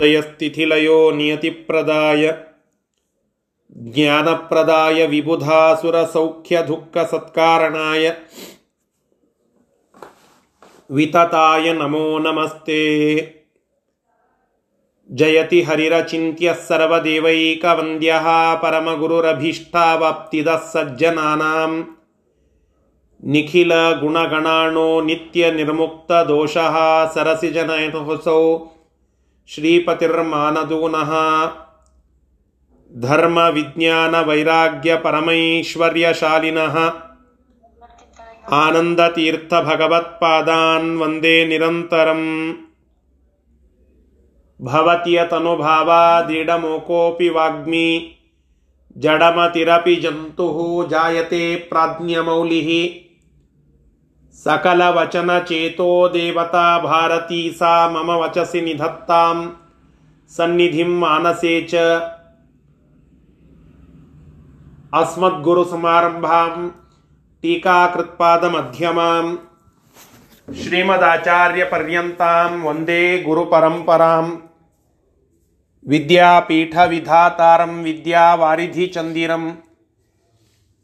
ಉದಯಸ್ಥಿಥಿಲಯೋ ನಿಯತಿಪ್ರದಾಯ ಜ್ಞಾನಪ್ರದಾಯ ವಿಬುಧಾಸುರಸೌಖ್ಯ ದುಃಖ ಸತ್ಕಾರಣಾಯ ವಿತತಾಯ ನಮೋ ನಮಸ್ತೆ ಜಯತಿ ಹರಿರಚಿಂತ್ಯ ಸರ್ವದೇವೈಕವಂದ್ಯ ಪರಮಗುರುರಭೀಷ್ಟಾವಾಪ್ತಿದ ಸಜ್ಜನಾನಾಂ ನಿಖಿಲ ಗುಣಗಣಾಣೋ ನಿತ್ಯ ನಿರ್ಮುಕ್ತ ದೋಷ ಸರಸಿಜನಯನಹೊಸೌ श्रीपतिर्मानदूनः। धर्मविज्ञानवैराग्यपरमैश्वर्यशालिनः। आनन्दतीर्थभगवत्पादान् वंदे निरन्तरम्। भवत्यतनुभावादीडमोकोऽपि वाग्मी। जडमतिरपि जन्तुः जायते प्राज्ञमौलिः। सकलवचनचेतो देवता भारती सा मम वचसि निधत्तां सन्निधिं मानसे च अस्मद्गुरुसमारम्भां टीकाकृत्पादमध्यमां श्रीमदाचार्यपर्यन्तां वंदे गुरुपरम्परां विद्यापीठविधातारं विद्यावारिधिचन्दिरम्।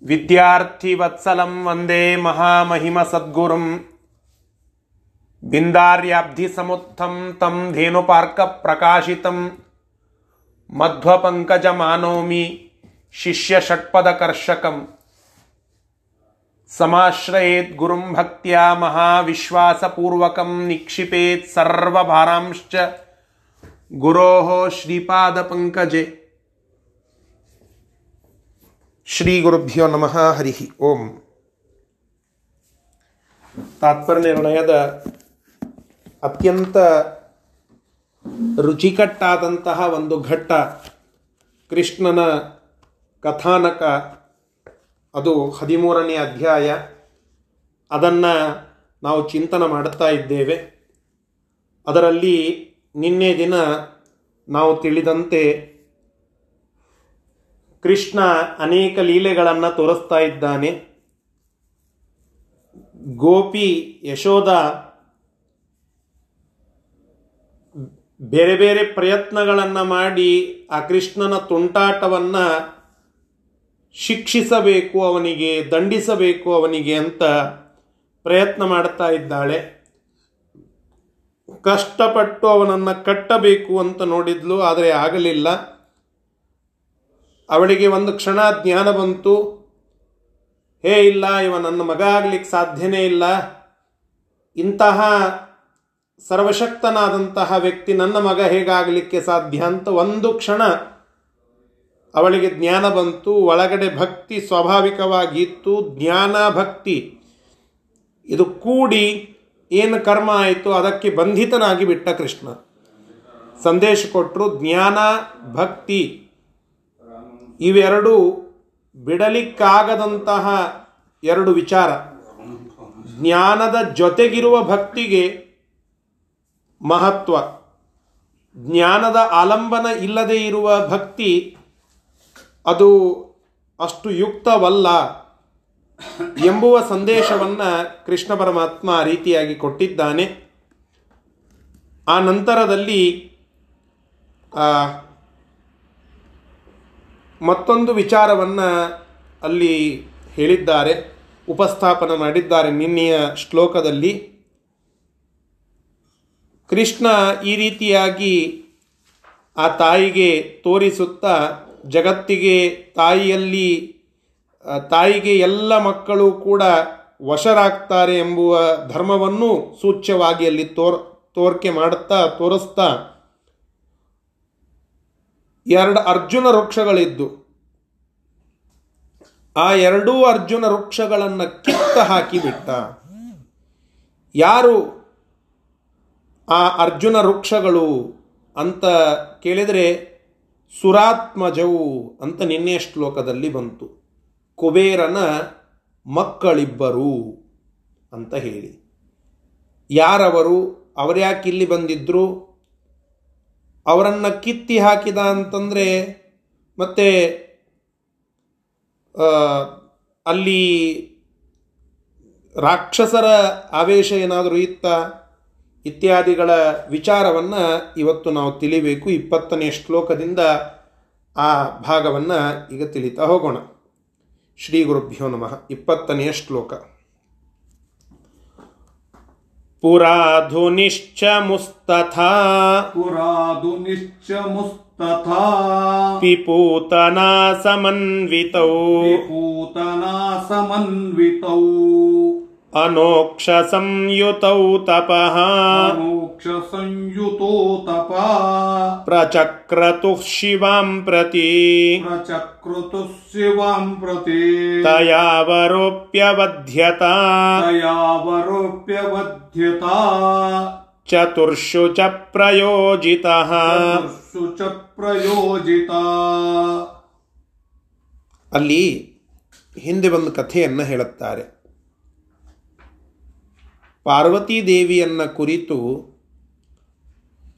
विद्यार्थिवत्सलं वंदे महामहिमसद्गुरुं बिन्दार्याब्धिसमुत्थं तं धेनुपार्कप्रकाशितं। मध्वपङ्कजमानौमि शिष्यषट्पदकर्षकं समाश्रयेत् गुरुं भक्त्या महाविश्वासपूर्वकं निक्षिपेत् सर्वभारांश्च। गुरोः श्रीपादपङ्कजे ಶ್ರೀ ಗುರುಭ್ಯೋ ನಮಃ ಹರಿಹಿ ಓಂ. ತಾತ್ಪರ್ಯ ನಿರ್ಣಯದ ಅತ್ಯಂತ ರುಚಿಕಟ್ಟಾದಂತಹ ಒಂದು ಘಟ್ಟ ಕೃಷ್ಣನ ಕಥಾನಕ. ಅದು ಹದಿಮೂರನೇ ಅಧ್ಯಾಯ. ಅದನ್ನು ನಾವು ಚಿಂತನೆ ಮಾಡುತ್ತಾ ಇದ್ದೇವೆ. ಅದರಲ್ಲಿ ನಿನ್ನೆ ದಿನ ನಾವು ತಿಳಿದಂತೆ ಕೃಷ್ಣ ಅನೇಕ ಲೀಲೆಗಳನ್ನು ತೋರಿಸ್ತಾ ಇದ್ದಾನೆ. ಗೋಪಿ, ಯಶೋಧ, ಬೇರೆ ಬೇರೆ ಪ್ರಯತ್ನಗಳನ್ನು ಮಾಡಿ ಆ ಕೃಷ್ಣನ ತುಂಟಾಟವನ್ನು ಶಿಕ್ಷಿಸಬೇಕು ಅವನಿಗೆ, ದಂಡಿಸಬೇಕು ಅವನಿಗೆ ಅಂತ ಪ್ರಯತ್ನ ಮಾಡ್ತಾ ಇದ್ದಾಳೆ. ಕಷ್ಟಪಟ್ಟು ಅವನನ್ನು ಕಟ್ಟಬೇಕು ಅಂತ ನೋಡಿದ್ಲು, ಆದರೆ ಆಗಲಿಲ್ಲ. ಅವಳಿಗೆ ಒಂದು ಕ್ಷಣ ಜ್ಞಾನ ಬಂತು. ಹೇ ಇಲ್ಲ, ಇವ ನನ್ನ ಮಗ ಆಗ್ಲಿಕ್ಕೆ ಸಾಧ್ಯನೇ ಇಲ್ಲ. ಇಂತಹ ಸರ್ವಶಕ್ತನಾದಂತಹ ವ್ಯಕ್ತಿ ನನ್ನ ಮಗ ಹೇಗಾಗಲಿಕ್ಕೆ ಸಾಧ್ಯ ಅಂತ ಒಂದು ಕ್ಷಣ ಅವಳಿಗೆ ಜ್ಞಾನ ಬಂತು. ಒಳಗಡೆ ಭಕ್ತಿ ಸ್ವಾಭಾವಿಕವಾಗಿತ್ತು. ಜ್ಞಾನ, ಭಕ್ತಿ, ಇದು ಕೂಡಿ ಏನು ಕರ್ಮ ಆಯಿತು ಅದಕ್ಕೆ ಬಂಧಿತನಾಗಿ ಬಿಟ್ಟ ಕೃಷ್ಣ. ಸಂದೇಶ ಕೊಟ್ಟರು ಜ್ಞಾನ, ಭಕ್ತಿ. ಇವೆರಡು ಬಿಡಲಿಕ್ಕಾಗದಂತಹ ಎರಡು ವಿಚಾರ. ಜ್ಞಾನದ ಜೊತೆಗಿರುವ ಭಕ್ತಿಗೆ ಮಹತ್ವ. ಜ್ಞಾನದ ಆಲಂಬನ ಇಲ್ಲದೆ ಇರುವ ಭಕ್ತಿ ಅದು ಅಷ್ಟು ಯುಕ್ತವಲ್ಲ ಎಂಬುವ ಸಂದೇಶವನ್ನು ಕೃಷ್ಣ ಪರಮಾತ್ಮ ರೀತಿಯಾಗಿ ಕೊಟ್ಟಿದ್ದಾನೆ. ಆ ನಂತರದಲ್ಲಿ ಮತ್ತೊಂದು ವಿಚಾರವನ್ನು ಅಲ್ಲಿ ಹೇಳಿದ್ದಾರೆ, ಉಪಸ್ಥಾಪನ ಮಾಡಿದ್ದಾರೆ ನಿನ್ನೆಯ ಶ್ಲೋಕದಲ್ಲಿ. ಕೃಷ್ಣ ಈ ರೀತಿಯಾಗಿ ಆ ತಾಯಿಗೆ ತೋರಿಸುತ್ತಾ, ಜಗತ್ತಿಗೆ ತಾಯಿಯಲ್ಲಿ ತಾಯಿಗೆ ಎಲ್ಲ ಮಕ್ಕಳು ಕೂಡ ವಶರಾಗ್ತಾರೆ ಎಂಬುವ ಧರ್ಮವನ್ನು ಸೂಚ್ಯವಾಗಿ ಅಲ್ಲಿ ತೋರ್, ತೋರ್ಕೆ ಮಾಡುತ್ತಾ, ತೋರಿಸ್ತಾ, ಎರಡು ಅರ್ಜುನ ವೃಕ್ಷಗಳಿದ್ದು. ಆ ಎರಡೂ ಅರ್ಜುನ ವೃಕ್ಷಗಳನ್ನು ಕಿತ್ತ ಹಾಕಿಬಿಟ್ಟ. ಯಾರು ಆ ಅರ್ಜುನ ವೃಕ್ಷಗಳು ಅಂತ ಕೇಳಿದರೆ ಸುರಾತ್ಮಜವು ಅಂತ ನಿನ್ನೆ ಶ್ಲೋಕದಲ್ಲಿ ಬಂತು. ಕುಬೇರನ ಮಕ್ಕಳಿಬ್ಬರು ಅಂತ ಹೇಳಿ. ಯಾರವರು? ಅವರ್ಯಾಕೆ ಇಲ್ಲಿ ಬಂದಿದ್ದರು ಅವರನ್ನು ಕಿತ್ತಿ ಹಾಕಿದ ಅಂತಂದರೆ ಮತ್ತೆ ಅಲ್ಲಿ ರಾಕ್ಷಸರ ಆವೇಶ ಏನಾದರೂ ಇತ್ತ? ಇತ್ಯಾದಿಗಳ ವಿಚಾರವನ್ನು ಇವತ್ತು ನಾವು ತಿಳಿಬೇಕು. ಇಪ್ಪತ್ತನೇ ಶ್ಲೋಕದಿಂದ ಆ ಭಾಗವನ್ನು ಈಗ ತಿಳಿತಾ ಹೋಗೋಣ. ಶ್ರೀ ಗುರುಭ್ಯೋ ನಮಃ. ಇಪ್ಪತ್ತನೆಯ ಶ್ಲೋಕ. पुराधुनिश्च मुस्तथा पुराधुनिश्च मुस्तथा पिपूतना समन्वितौ पिपूतना समन्वितौ अनोक्षसंयुतौ तपः मोक्षसंयुतो तपा प्रचक्रतुः शिवां प्रति प्रचक्रतुः शिवां प्रति तयावरोप्यवध्यता तयावरोप्यवध्यता चतुर्षु च प्रयोजितः चतुर्षु च प्रयोजिता ಅಲ್ಲಿ ಹಿಂದೆ ಒಂದು ಕಥೆಯನ್ನು ಹೇಳುತ್ತಾರೆ ಪಾರ್ವತೀ ದೇವಿಯನ್ನು ಕುರಿತು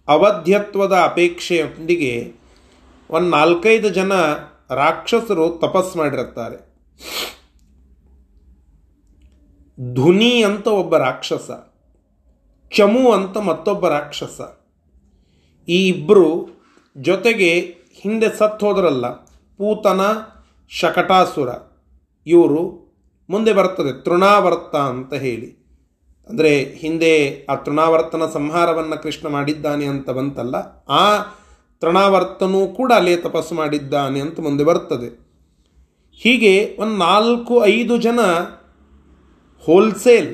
ಅವಧ್ಯತ್ವದ ಅಪೇಕ್ಷೆಯೊಂದಿಗೆ ಒಂದು ನಾಲ್ಕೈದು ಜನ ರಾಕ್ಷಸರು ತಪಸ್ ಮಾಡಿರುತ್ತಾರೆ. ಧುನಿ ಅಂತ ಒಬ್ಬ ರಾಕ್ಷಸ, ಚಮು ಅಂತ ಮತ್ತೊಬ್ಬ ರಾಕ್ಷಸ. ಈ ಇಬ್ಬರು ಜೊತೆಗೆ ಹಿಂದೆ ಸತ್ತು ಹೋದ್ರಲ್ಲ, ಪೂತನ, ಶಕಟಾಸುರ, ಇವರು ಮುಂದೆ ಬರ್ತದೆ, ತೃಣಾವರ್ತ ಅಂತ ಹೇಳಿ. ಅಂದರೆ ಹಿಂದೆ ಆ ತೃಣಾವರ್ತನ ಸಂಹಾರವನ್ನು ಕೃಷ್ಣ ಮಾಡಿದ್ದಾನೆ ಅಂತ ಬಂತಲ್ಲ, ಆ ತೃಣಾವರ್ತನೂ ಕೂಡ ಅಲ್ಲೇ ತಪಸ್ಸು ಮಾಡಿದ್ದಾನೆ ಅಂತ ಮುಂದೆ ಬರ್ತದೆ. ಹೀಗೆ ಒಂದು ನಾಲ್ಕು ಐದು ಜನ ಹೋಲ್ಸೇಲ್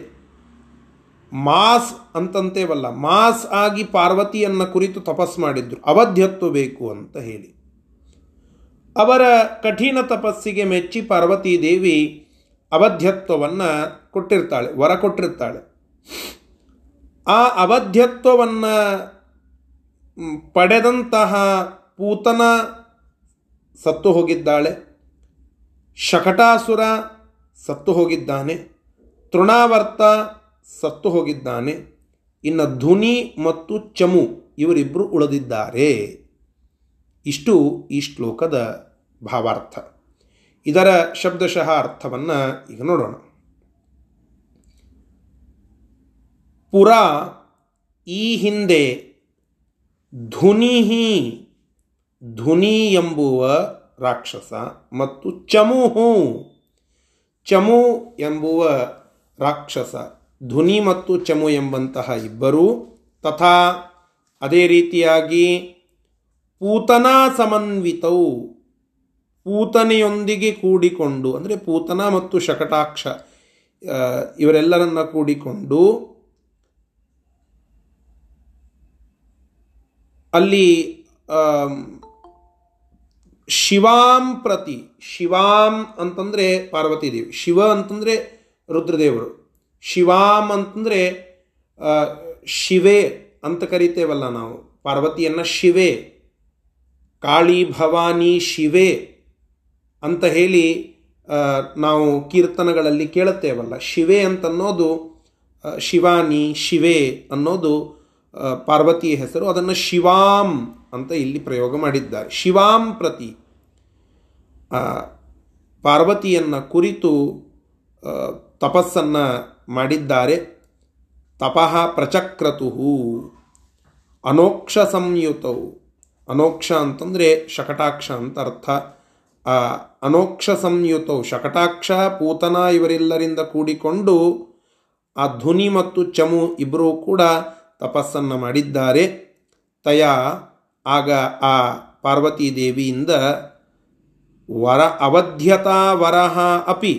ಮಾಸ್ ಅಂತಂತೇವಲ್ಲ, ಮಾಸ್ ಆಗಿ ಪಾರ್ವತಿಯನ್ನು ಕುರಿತು ತಪಸ್ಸು ಮಾಡಿದ್ರು. ಅವಧ್ಯತ್ವ ಬೇಕು ಅಂತ ಹೇಳಿ. ಅವರ ಕಠಿಣ ತಪಸ್ಸಿಗೆ ಮೆಚ್ಚಿ ಪಾರ್ವತೀ ದೇವಿ ಅವಧ್ಯತ್ವವನ್ನು ಕೊಟ್ಟಿರ್ತಾಳೆ, ವರ ಕೊಟ್ಟಿರ್ತಾಳೆ. ಆ ಅವಧ್ಯತ್ವವನ್ನು ಪಡೆದಂತಹ ಪೂತನ ಸತ್ತು ಹೋಗಿದ್ದಾಳೆ. ಶಕಟಾಸುರ ಸತ್ತು ಹೋಗಿದ್ದಾನೆ. ತೃಣಾವರ್ತ ಸತ್ತು ಹೋಗಿದ್ದಾನೆ. ಇನ್ನು ಧುನಿ ಮತ್ತು ಚಮು ಇವರಿಬ್ಬರು ಉಳಿದಿದ್ದಾರೆ. ಇಷ್ಟು ಈ ಶ್ಲೋಕದ ಭಾವಾರ್ಥ. ಇದರ ಶಬ್ದಶಃ ಅರ್ಥವನ್ನು ಈಗ ನೋಡೋಣ. ಪುರ ಈ ಹಿಂದೆ ಧುನಿಹಿ ಧುನಿ ಎಂಬುವ ರಾಕ್ಷಸ ಮತ್ತು ಚಮುಹು. ಚಮು ಎಂಬುವ ರಾಕ್ಷಸ, ಧುನಿ ಮತ್ತು ಚಮು ಎಂಬಂತಹ ಇಬ್ಬರು ತಥಾ ಅದೇ ರೀತಿಯಾಗಿ ಪೂತನಾ ಸಮನ್ವಿತವು ಪೂತನೆಯೊಂದಿಗೆ ಕೂಡಿಕೊಂಡು, ಅಂದರೆ ಪೂತನ ಮತ್ತು ಶಕಟಾಕ್ಷ ಇವರೆಲ್ಲರನ್ನ ಕೂಡಿಕೊಂಡು ಅಲ್ಲಿ ಶಿವಾಂ ಪ್ರತಿ, ಶಿವಾಂ ಅಂತಂದರೆ ಪಾರ್ವತಿ ದೇವಿ ಶಿವ ಅಂತಂದರೆ ರುದ್ರದೇವರು, ಶಿವಾಂ ಅಂತಂದರೆ ಶಿವೆ ಅಂತ ಕರಿತೇವಲ್ಲ ನಾವು, ಪಾರ್ವತಿಯನ್ನು ಶಿವೆ, ಕಾಳಿ ಭವಾನಿ ಶಿವೆ ಅಂತ ಹೇಳಿ ನಾವು ಕೀರ್ತನಗಳಲ್ಲಿ ಕೇಳುತ್ತೇವಲ್ಲ, ಶಿವೆ ಅಂತನ್ನೋದು ಶಿವಾನಿ, ಶಿವೆ ಅನ್ನೋದು ಪಾರ್ವತಿಯ ಹೆಸರು, ಅದನ್ನು ಶಿವಾಂ ಅಂತ ಇಲ್ಲಿ ಪ್ರಯೋಗ ಮಾಡಿದ್ದಾರೆ. ಶಿವಾಂ ಪ್ರತಿ. ಪಾರ್ವತಿಯನ್ನು ಕುರಿತು ತಪಸ್ಸನ್ನು ಮಾಡಿದ್ದಾರೆ. ತಪಃ ಪ್ರಚಕ್ರತುಹು, ಅನೋಕ್ಷ ಸಂಯುತವು ಅನೋಕ್ಷ ಅಂತಂದರೆ ಶಕಟಾಕ್ಷ ಅಂತ ಅರ್ಥ. ಅನೋಕ್ಷ ಸಂಯುತವು ಶಕಟಾಕ್ಷ, ಪೂತನ ಇವರೆಲ್ಲರಿಂದ ಕೂಡಿಕೊಂಡು, ಆ ಧ್ವನಿ ಮತ್ತು ಚಮು ಇಬ್ಬರೂ ಕೂಡ ತಪಸ್ಸನ್ನು ಮಾಡಿದ್ದಾರೆ. ತಯ ಆಗ ಆ ಪಾರ್ವತೀ ದೇವಿಯಿಂದ ವರ ಅವಧ್ಯತಾ ವರಹ ಅಪಿ.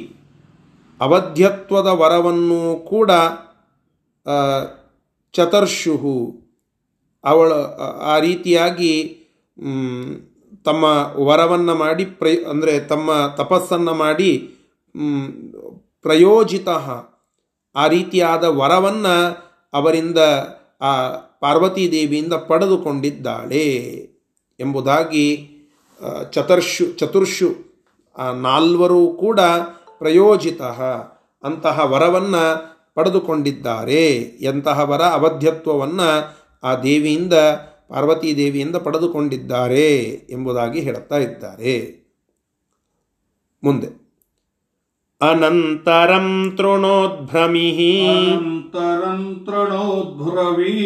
ಅವಧ್ಯತ್ವದ ವರವನ್ನು ಕೂಡ ಚತರ್ಷು ಅವಳ, ಆ ರೀತಿಯಾಗಿ ತಮ್ಮ ವರವನ್ನು ಮಾಡಿ ಪ್ರಯ, ಅಂದರೆ ತಮ್ಮ ತಪಸ್ಸನ್ನು ಮಾಡಿ ಪ್ರಯೋಜಿತ ಆ ರೀತಿಯಾದ ವರವನ್ನು ಅವರಿಂದ ಆ ಪಾರ್ವತೀ ದೇವಿಯಿಂದ ಪಡೆದುಕೊಂಡಿದ್ದಾಳೆ ಎಂಬುದಾಗಿ ಚತುರ್ಷು ಚತುರ್ಷು ನಾಲ್ವರು ಕೂಡ ಪ್ರಯೋಜಿತ ಅಂತಹ ವರವನ್ನು ಪಡೆದುಕೊಂಡಿದ್ದಾರೆ. ಎಂತಹ ವರ ಅವಧ್ಯತ್ವವನ್ನು ಆ ದೇವಿಯಿಂದ ಪಾರ್ವತೀ ದೇವಿಯಿಂದ ಪಡೆದುಕೊಂಡಿದ್ದಾರೆ ಎಂಬುದಾಗಿ ಹೇಳುತ್ತಾ ಇದ್ದಾರೆ. ಮುಂದೆ. अनन्तरं तृणोद्भ्रमिः। अनन्तरं तृणोद्भ्रवी।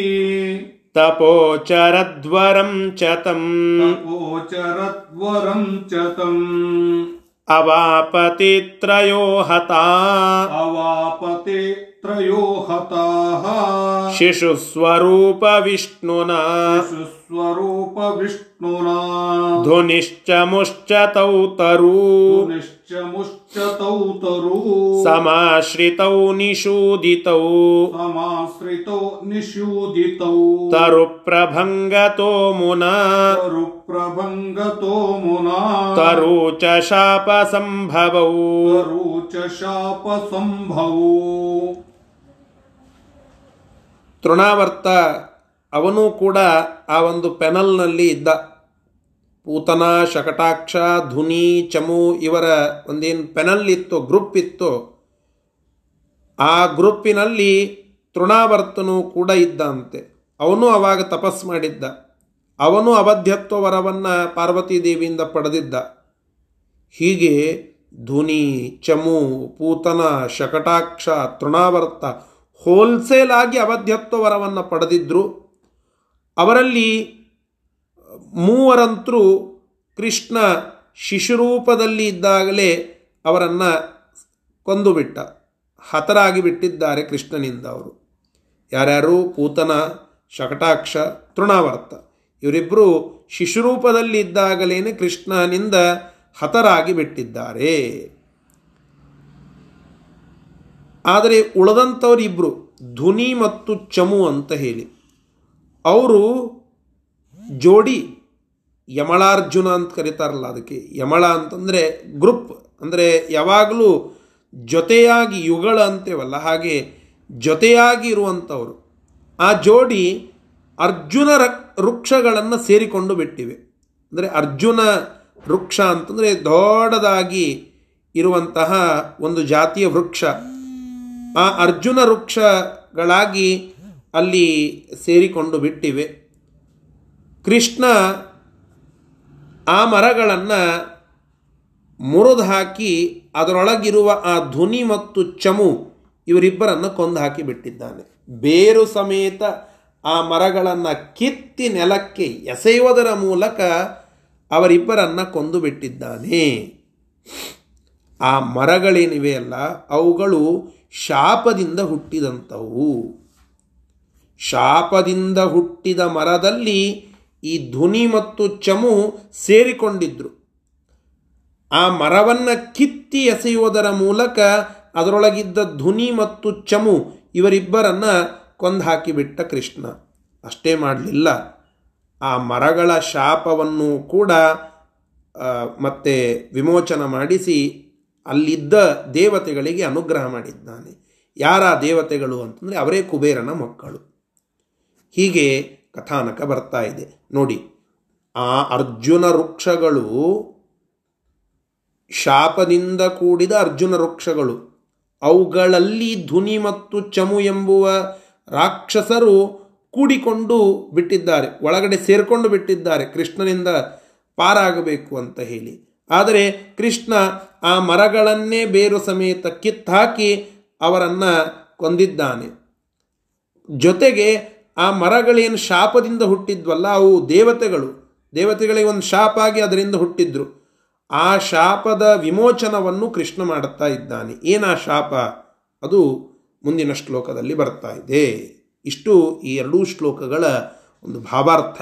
तपोचरद्वरं च तम्। तपोचरद्वरं च तम्। अवापति त्रयो हता। अवापते त्रयो हताः शिशुस्वरूपविष्णुना स्वरूपविष्णुना विष्णुना धुनिश्च तरु धुनिश्च तरु समाश्रितौ निषूदितौ समाश्रितौ निषूदितौ तरुप्रभङ्गतो मुना तरुप्रभङ्गतो मुना तरु च शापसम्भवौ तरु च शापसम्भवौ तृणावर्त ಅವನು ಕೂಡ ಆ ಒಂದು ಪೆನಲ್ನಲ್ಲಿ ಇದ್ದ. ಪೂತನ, ಶಕಟಾಕ್ಷ, ಧುನಿ, ಚಮು ಇವರ ಒಂದೇನು ಪೆನಲ್ ಇತ್ತು, ಗ್ರೂಪ್ ಇತ್ತು. ಆ ಗ್ರೂಪಿನಲ್ಲಿ ತೃಣಾವರ್ತನೂ ಕೂಡ ಇದ್ದಂತೆ. ಅವನು ಅವಾಗ ತಪಸ್ ಮಾಡಿದ್ದ. ಅವನು ಅವಧ್ಯತ್ವ ವರವನ್ನು ಪಾರ್ವತೀ ದೇವಿಯಿಂದ ಪಡೆದಿದ್ದ. ಹೀಗೆ ಧುನಿ, ಚಮು, ಪೂತನ, ಶಕಟಾಕ್ಷ, ತೃಣಾವರ್ತ ಹೋಲ್ಸೇಲ್ ಆಗಿ ಅವಧ್ಯತ್ವ ವರವನ್ನು ಪಡೆದಿದ್ದರು ಅವರಲ್ಲಿ ಮೂವರಂತರೂ ಕೃಷ್ಣ ಶಿಶುರೂಪದಲ್ಲಿ ಇದ್ದಾಗಲೇ ಅವರನ್ನು ಕೊಂದುಬಿಟ್ಟ ಹತರಾಗಿ ಬಿಟ್ಟಿದ್ದಾರೆ ಕೃಷ್ಣನಿಂದ ಅವರು. ಯಾರ್ಯಾರು? ಪೂತನ ಶಕಟಾಕ್ಷ, ತೃಣಾವರ್ತ. ಇವರಿಬ್ಬರು ಶಿಶುರೂಪದಲ್ಲಿ ಇದ್ದಾಗಲೇ ಕೃಷ್ಣನಿಂದ ಹತರಾಗಿ ಬಿಟ್ಟಿದ್ದಾರೆ ಆದರೆ ಉಳದಂಥವರಿಬ್ಬರು ಧುನಿ ಮತ್ತು ಚಮು ಅಂತ ಹೇಳಿ. ಅವರು ಜೋಡಿ ಯಮಳಾರ್ಜುನ ಅಂತ ಕರೀತಾರಲ್ಲ ಅದಕ್ಕೆ. ಯಮಳ ಅಂತಂದರೆ ಗ್ರೂಪ್. ಅಂದರೆ ಯಾವಾಗಲೂ ಜೊತೆಯಾಗಿ ಯುಗಳ ಅಂತೇವಲ್ಲ, ಹಾಗೆ ಜೊತೆಯಾಗಿ ಇರುವಂಥವರು ಆ ಜೋಡಿ ಅರ್ಜುನ ವೃಕ್ಷಗಳನ್ನು ಸೇರಿಕೊಂಡು ಬಿಟ್ಟಿವೆ. ಅಂದರೆ ಅರ್ಜುನ ವೃಕ್ಷ ಅಂತಂದರೆ ದೊಡ್ಡದಾಗಿ ಇರುವಂತಹ ಒಂದು ಜಾತಿಯ ವೃಕ್ಷ. ಆ ಅರ್ಜುನ ವೃಕ್ಷಗಳಾಗಿ ಅಲ್ಲಿ ಸೇರಿಕೊಂಡು ಬಿಟ್ಟಿವೆ. ಕೃಷ್ಣ ಆ ಮರಗಳನ್ನು ಮುರಿದು ಹಾಕಿ ಅದರೊಳಗಿರುವ ಆ ಧ್ವನಿ ಮತ್ತು ಚಮು ಇವರಿಬ್ಬರನ್ನು ಕೊಂದು ಹಾಕಿ ಬಿಟ್ಟಿದ್ದಾನೆ. ಬೇರು ಸಮೇತ ಆ ಮರಗಳನ್ನು ಕಿತ್ತಿ ನೆಲಕ್ಕೆ ಎಸೆಯುವುದರ ಮೂಲಕ ಅವರಿಬ್ಬರನ್ನು ಕೊಂದು ಬಿಟ್ಟಿದ್ದಾನೆ. ಆ ಮರಗಳೇನಿವೆ ಅಲ್ಲ, ಅವುಗಳು ಶಾಪದಿಂದ ಹುಟ್ಟಿದಂಥವು. ಶಾಪದಿಂದ ಹುಟ್ಟಿದ ಮರದಲ್ಲಿ ಈ ಧ್ವನಿ ಮತ್ತು ಚಮು ಸೇರಿಕೊಂಡಿದ್ರು. ಆ ಮರವನ್ನು ಕಿತ್ತಿ ಎಸೆಯುವುದರ ಮೂಲಕ ಅದರೊಳಗಿದ್ದ ಧ್ವನಿ ಮತ್ತು ಚಮು ಇವರಿಬ್ಬರನ್ನ ಕೊಂದು ಹಾಕಿಬಿಟ್ಟ ಕೃಷ್ಣ. ಅಷ್ಟೇ ಮಾಡಲಿಲ್ಲ. ಆ ಮರಗಳ ಶಾಪವನ್ನು ಕೂಡ ಮತ್ತೆ ವಿಮೋಚನ ಮಾಡಿಸಿ ಅಲ್ಲಿದ್ದ ದೇವತೆಗಳಿಗೆ ಅನುಗ್ರಹ ಮಾಡಿದ್ದಾನೆ. ಯಾರ ದೇವತೆಗಳು ಅಂತಂದರೆ ಅವರೇ ಕುಬೇರನ ಮಕ್ಕಳು. ಹೀಗೆ ಕಥಾನಕ ಬರ್ತಾ ಇದೆ. ನೋಡಿ, ಆ ಅರ್ಜುನ ವೃಕ್ಷಗಳು ಶಾಪದಿಂದ ಕೂಡಿದ ಅರ್ಜುನ ವೃಕ್ಷಗಳು, ಅವುಗಳಲ್ಲಿ ಧ್ವನಿ ಮತ್ತು ಚಮು ಎಂಬುವ ರಾಕ್ಷಸರು ಕೂಡಿಕೊಂಡು ಬಿಟ್ಟಿದ್ದಾರೆ, ಒಳಗಡೆ ಸೇರಿಕೊಂಡು ಬಿಟ್ಟಿದ್ದಾರೆ, ಕೃಷ್ಣನಿಂದ ಪಾರಾಗಬೇಕು ಅಂತ ಹೇಳಿ. ಆದರೆ ಕೃಷ್ಣ ಆ ಮರಗಳನ್ನೇ ಬೇರು ಸಮೇತ ಕಿತ್ತಾಕಿ ಅವರನ್ನು ಕೊಂದಿದ್ದಾನೆ. ಜೊತೆಗೆ ಆ ಮರಗಳೇನು ಶಾಪದಿಂದ ಹುಟ್ಟಿದ್ವಲ್ಲ, ಅವು ದೇವತೆಗಳು. ದೇವತೆಗಳಿಗೆ ಒಂದು ಶಾಪ ಆಗಿ ಅದರಿಂದ ಹುಟ್ಟಿದ್ರು. ಆ ಶಾಪದ ವಿಮೋಚನವನ್ನು ಕೃಷ್ಣ ಮಾಡುತ್ತಾ ಇದ್ದಾನೆ. ಏನು ಆ ಶಾಪ? ಅದು ಮುಂದಿನ ಶ್ಲೋಕದಲ್ಲಿ ಬರ್ತಾ ಇದೆ. ಇಷ್ಟು ಈ ಎರಡೂ ಶ್ಲೋಕಗಳ ಒಂದು ಭಾವಾರ್ಥ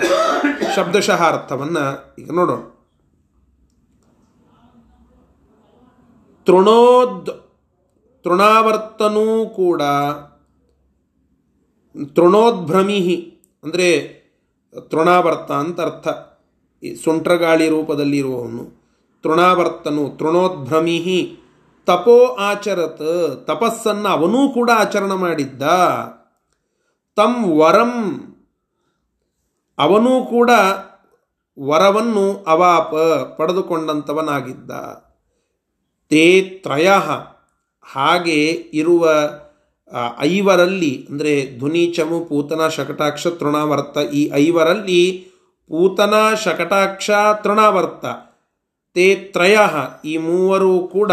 ಶಬ್ದಶಃ ಅರ್ಥವನ್ನು ಈಗ ನೋಡೋಣ. ತೃಣೋದ್ ತೃಣಾವರ್ತನೂ ಕೂಡ ತೃಣೋದ್ಭ್ರಮಿ ಅಂದರೆ ತೃಣಾವರ್ತ ಅಂತ ಅರ್ಥ. ಈ ಸುಂಟ್ರಗಾಳಿ ರೂಪದಲ್ಲಿರುವವನು. ತೃಣಾವರ್ತನು ತೃಣೋದ್ಭ್ರಮಿ ತಪೋ ಆಚರತ್, ತಪಸ್ಸನ್ನು ಅವನೂ ಕೂಡ ಆಚರಣೆ ಮಾಡಿದ್ದ. ತಂ ವರಂ, ಅವನೂ ಕೂಡ ವರವನ್ನು ಅವಾಪ ಪಡೆದುಕೊಂಡಂಥವನಾಗಿದ್ದ ತೇ ತ್ರಯ, ಹಾಗೆ ಇರುವ ಐವರಲ್ಲಿ, ಅಂದರೆ ಧ್ವನಿ, ಚಮು, ಪೂತನ, ಶಕಟಾಕ್ಷ, ತೃಣಾವರ್ತ, ಈ ಐವರಲ್ಲಿ ಪೂತನ, ಶಕಟಾಕ್ಷ, ತೃಣಾವರ್ತ, ತೇ ತ್ರಯ, ಈ ಮೂವರು ಕೂಡ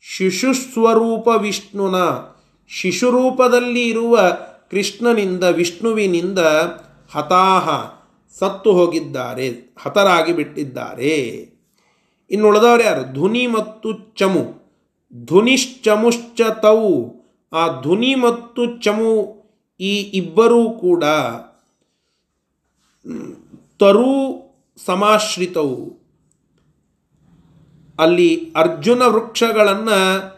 ಶಿಶುಸ್ವರೂಪ ವಿಷ್ಣುನ, ಶಿಶುರೂಪದಲ್ಲಿ ಇರುವ ಕೃಷ್ಣನಿಂದ, ವಿಷ್ಣುವಿನಿಂದ ಹತಾಹ ಸತ್ತು ಹೋಗಿದ್ದಾರೆ, ಹತರಾಗಿ ಬಿಟ್ಟಿದ್ದಾರೆ. ಇನ್ನು ಉಳಿದವರು ಯಾರು? ಧ್ವನಿ ಮತ್ತು ಚಮು. ಧುನಿಶ್ಚಮುಶ್ಚ ತೌ ಆ ಧ್ವನಿ ಮತ್ತು ಚಮು ಈ ಇಬ್ಬರೂ ಕೂಡ ತರು ಸಮಾಶ್ರಿತವು. ಅಲ್ಲಿ ಅರ್ಜುನ ವೃಕ್ಷಗಳನ್ನು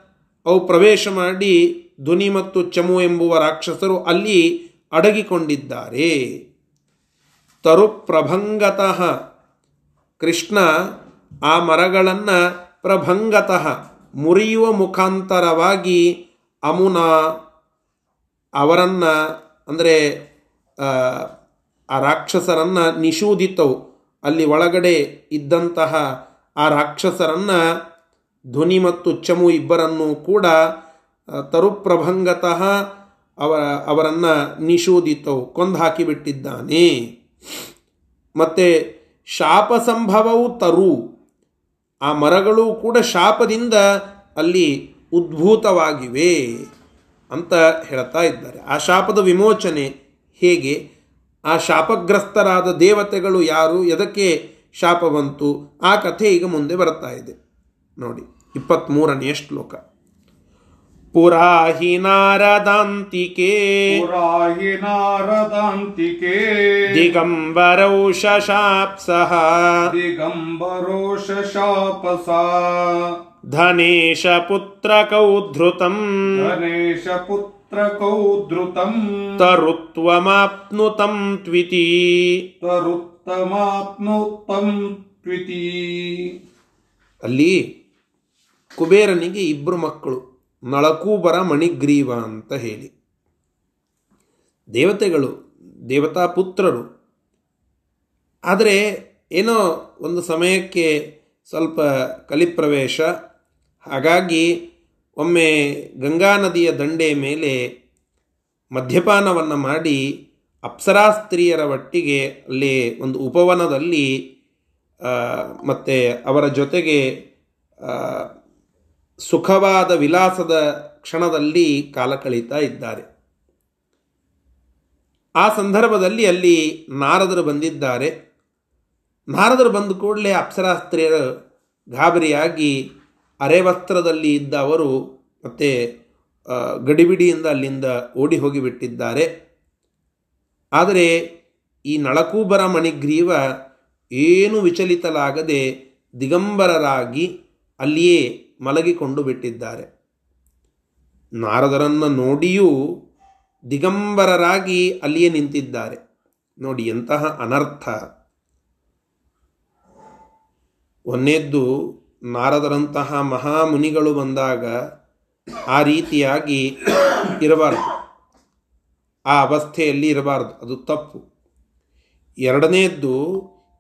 ಅವು ಪ್ರವೇಶ ಮಾಡಿ ಧ್ವನಿ ಮತ್ತು ಚಮು ಎಂಬುವ ರಾಕ್ಷಸರು ಅಲ್ಲಿ ಅಡಗಿಕೊಂಡಿದ್ದಾರೆ. ತರು ಪ್ರಭಂಗತಃ. ಕೃಷ್ಣ ಆ ಮರಗಳನ್ನು ಪ್ರಭಂಗತಃ ಮುರಿಯುವ ಮುಖಾಂತರವಾಗಿ ಅಮುನ, ಅವರನ್ನು, ಅಂದರೆ, ಆ ರಾಕ್ಷಸರನ್ನು ನಿಷೂದಿತವು ಅಲ್ಲಿ ಒಳಗಡೆ ಇದ್ದಂತಹ ಆ ರಾಕ್ಷಸರನ್ನು ಧ್ವನಿ ಮತ್ತು ಚಮು ಇಬ್ಬರನ್ನು ಕೂಡ ತರುಪ್ರಭಂಗತಃ ಅವ, ಅವರನ್ನು ನಿಷೂದಿತವು ಕೊಂದು ಹಾಕಿಬಿಟ್ಟಿದ್ದಾನೆ. ಮತ್ತು ಶಾಪ ಸಂಭವವು ತರು. ಆ ಮರಗಳು ಕೂಡ ಶಾಪದಿಂದ ಅಲ್ಲಿ ಉದ್ಭೂತವಾಗಿವೆ ಅಂತ ಹೇಳ್ತಾ ಇದ್ದಾರೆ. ಆ ಶಾಪದ ವಿಮೋಚನೆ ಹೇಗೆ? ಆ ಶಾಪಗ್ರಸ್ತರಾದ ದೇವತೆಗಳು ಯಾರು? ಎದಕ್ಕೆ ಶಾಪ ಬಂತು? ಆ ಕಥೆ ಈಗ ಮುಂದೆ ಬರ್ತಾ ಇದೆ. ನೋಡಿ ಇಪ್ಪತ್ತ್ಮೂರನೆಯ ಶ್ಲೋಕ. ಪುರಾಹಿ ನಾರದಾಂತಿಕೆ. ಪುರಾಹಿ ನಾರದಾಂತಿಕೆ. ದಿಗಂಬರೌ ಶಶಾಪ್ಸಹ ದಿಗಂಬರೋ ಶಶಾಪಸ ಧನೇಶ ಪುತ್ರ ಕೌಧೃತಂ ಧನೇಶ ಪುತ್ರ ಪುತ್ರಕೌದ್ರುತಂ ತರುತ್ವಮಾಪ್ನುತಂ ತ್ವಿತಿ. ತರುತ್ತಮಾಪ್ನುತ್ತಂ ತ್ವಿತಿ. ಅಲ್ಲಿ ಕುಬೇರನಿಗೆ ಇಬ್ಬರು ಮಕ್ಕಳು ನಳಕೂಬರ ಮಣಿಗ್ರೀವ ಅಂತ ಹೇಳಿ. ದೇವತೆಗಳು ದೇವತಾ ಪುತ್ರರು. ಆದರೆ ಏನೋ ಒಂದು ಸಮಯಕ್ಕೆ ಸ್ವಲ್ಪ ಕಲಿಪ್ರವೇಶ ಹಾಗಾಗಿ ಒಮ್ಮೆ ಗಂಗಾ ನದಿಯ ದಂಡೆ ಮೇಲೆ ಮದ್ಯಪಾನವನ್ನು ಮಾಡಿ ಅಪ್ಸರಾ ಸ್ತ್ರೀಯರ ಒಟ್ಟಿಗೆ ಅಲ್ಲಿ ಒಂದು ಉಪವನದಲ್ಲಿ ಮತ್ತು ಅವರ ಜೊತೆಗೆ ಸುಖವಾದ ವಿಲಾಸದ ಕ್ಷಣದಲ್ಲಿ ಕಾಲ ಕಳೀತಾ ಇದ್ದಾರೆ. ಆ ಸಂದರ್ಭದಲ್ಲಿ ಅಲ್ಲಿ ನಾರದರು ಬಂದಿದ್ದಾರೆ. ನಾರದರು ಬಂದ ಕೂಡಲೇ ಅಪ್ಸರಾಸ್ತ್ರೀಯರು ಗಾಬರಿಯಾಗಿ ಅರೆವಸ್ತ್ರದಲ್ಲಿ ಇದ್ದ ಅವರು ಮತ್ತೆ ಗಡಿಬಿಡಿಯಿಂದ ಅಲ್ಲಿಂದ ಓಡಿ ಹೋಗಿಬಿಟ್ಟಿದ್ದಾರೆ. ಆದರೆ ಈ ನಳಕೂಬರ ಮಣಿಗ್ರೀವ ಏನು ವಿಚಲಿತಲಾಗದೆ ದಿಗಂಬರರಾಗಿ ಅಲ್ಲಿಯೇ ಮಲಗಿಕೊಂಡು ಬಿಟ್ಟಿದ್ದಾರೆ. ನಾರದರನ್ನು ನೋಡಿಯೂ ದಿಗಂಬರರಾಗಿ ಅಲ್ಲಿಯೇ ನಿಂತಿದ್ದಾರೆ. ನೋಡಿ ಎಂತಹ ಅನರ್ಥ. ಒಂದೇದ್ದು ನಾರದರಂತಹ ಮಹಾಮುನಿಗಳು ಬಂದಾಗ ಆ ರೀತಿಯಾಗಿ ಇರಬಾರ್ದು. ಆ ಅವಸ್ಥೆಯಲ್ಲಿ ಇರಬಾರ್ದು. ಅದು ತಪ್ಪು. ಎರಡನೇದ್ದು,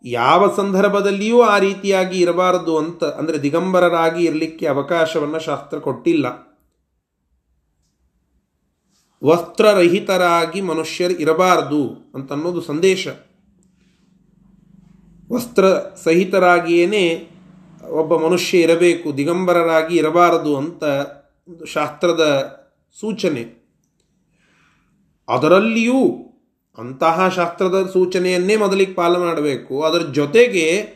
ಯಾವ ಸಂದರ್ಭದಲ್ಲಿಯೂ ಆ ರೀತಿಯಾಗಿ ಇರಬಾರದು ಅಂತ, ಅಂದರೆ ದಿಗಂಬರರಾಗಿ ಇರಲಿಕ್ಕೆ ಅವಕಾಶವನ್ನು ಶಾಸ್ತ್ರ ಕೊಟ್ಟಿಲ್ಲ. ವಸ್ತ್ರರಹಿತರಾಗಿ ಮನುಷ್ಯರು ಇರಬಾರದು ಅಂತ ಅನ್ನೋದು ಸಂದೇಶ. ವಸ್ತ್ರ ಸಹಿತರಾಗಿಯೇ ಒಬ್ಬ ಮನುಷ್ಯ ಇರಬೇಕು, ದಿಗಂಬರರಾಗಿ ಇರಬಾರದು ಅಂತ ಶಾಸ್ತ್ರದ ಸೂಚನೆ. ಅದರಲ್ಲಿಯೂ ಅಂತಹ ಶಾಸ್ತ್ರದ ಸೂಚನೆಯನ್ನೇ ಮೊದಲಿಗೆ ಪಾಲನೆ ಮಾಡಬೇಕು. ಅದರ ಜೊತೆಗೆ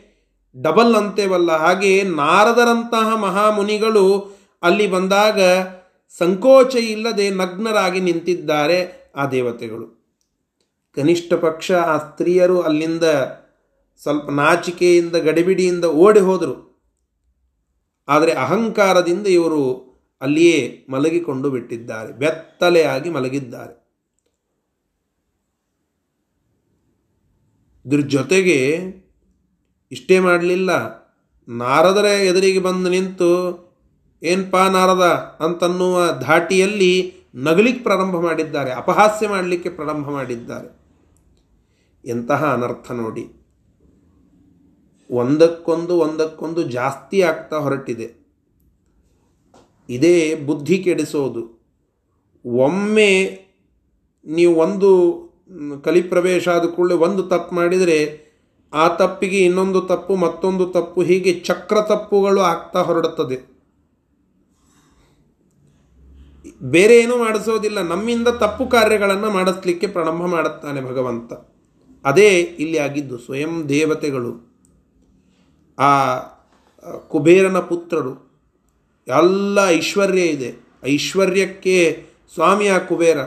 ಡಬಲ್ ಅಂತೇವಲ್ಲ ಹಾಗೆ ನಾರದರಂತಹ ಮಹಾಮುನಿಗಳು ಅಲ್ಲಿ ಬಂದಾಗ ಸಂಕೋಚ ಇಲ್ಲದೆ ನಗ್ನರಾಗಿ ನಿಂತಿದ್ದಾರೆ ಆ ದೇವತೆಗಳು. ಕನಿಷ್ಠ ಪಕ್ಷ ಆ ಸ್ತ್ರೀಯರು ಅಲ್ಲಿಂದ ಸ್ವಲ್ಪ ನಾಚಿಕೆಯಿಂದ, ಗಡಿಬಿಡಿಯಿಂದ ಓಡಿ ಹೋದರು. ಆದರೆ ಅಹಂಕಾರದಿಂದ ಇವರು ಅಲ್ಲಿಯೇ ಮಲಗಿಕೊಂಡು ಬಿಟ್ಟಿದ್ದಾರೆ. ಬೆತ್ತಲೆಯಾಗಿ ಮಲಗಿದ್ದಾರೆ. ಇದ್ರ ಜೊತೆಗೆ ಇಷ್ಟೇ ಮಾಡಲಿಲ್ಲ. ನಾರದರ ಎದುರಿಗೆ ಬಂದು ನಿಂತು, ಏನ್ಪಾ ನಾರದ? ಅಂತನ್ನುವ ಧಾಟಿಯಲ್ಲಿ ನಗಲಿಕ್ಕೆ ಪ್ರಾರಂಭ ಮಾಡಿದ್ದಾರೆ. ಅಪಹಾಸ್ಯ ಮಾಡಲಿಕ್ಕೆ ಪ್ರಾರಂಭ ಮಾಡಿದ್ದಾರೆ. ಎಂತಹ ಅನರ್ಥ ನೋಡಿ. ಒಂದಕ್ಕೊಂದು ಒಂದಕ್ಕೊಂದು ಜಾಸ್ತಿ ಆಗ್ತಾ ಹೊರಟಿದೆ. ಇದೇ ಬುದ್ಧಿ ಕೆಡಿಸೋದು. ಒಮ್ಮೆ ನೀವು ಒಂದು ಕಲಿಪ್ರವೇಶ ಆದ ಕೂಡಲೇ ಒಂದು ತಪ್ಪು ಮಾಡಿದರೆ ಆ ತಪ್ಪಿಗೆ ಇನ್ನೊಂದು ತಪ್ಪು, ಮತ್ತೊಂದು ತಪ್ಪು, ಹೀಗೆ ಚಕ್ರ ತಪ್ಪುಗಳು ಆಗ್ತಾ ಹೊರಡುತ್ತದೆ. ಬೇರೆ ಏನೂ ಮಾಡಿಸೋದಿಲ್ಲ. ನಮ್ಮಿಂದ ತಪ್ಪು ಕಾರ್ಯಗಳನ್ನು ಮಾಡಿಸ್ಲಿಕ್ಕೆ ಪ್ರಾರಂಭ ಮಾಡುತ್ತಾನೆ ಭಗವಂತ. ಅದೇ ಇಲ್ಲಿ ಆಗಿದ್ದು ಸ್ವಯಂ ದೇವತೆಗಳು. ಆ ಕುಬೇರನ ಪುತ್ರರು, ಎಲ್ಲ ಐಶ್ವರ್ಯ ಇದೆ. ಐಶ್ವರ್ಯಕ್ಕೆ ಸ್ವಾಮಿಯ ಕುಬೇರ,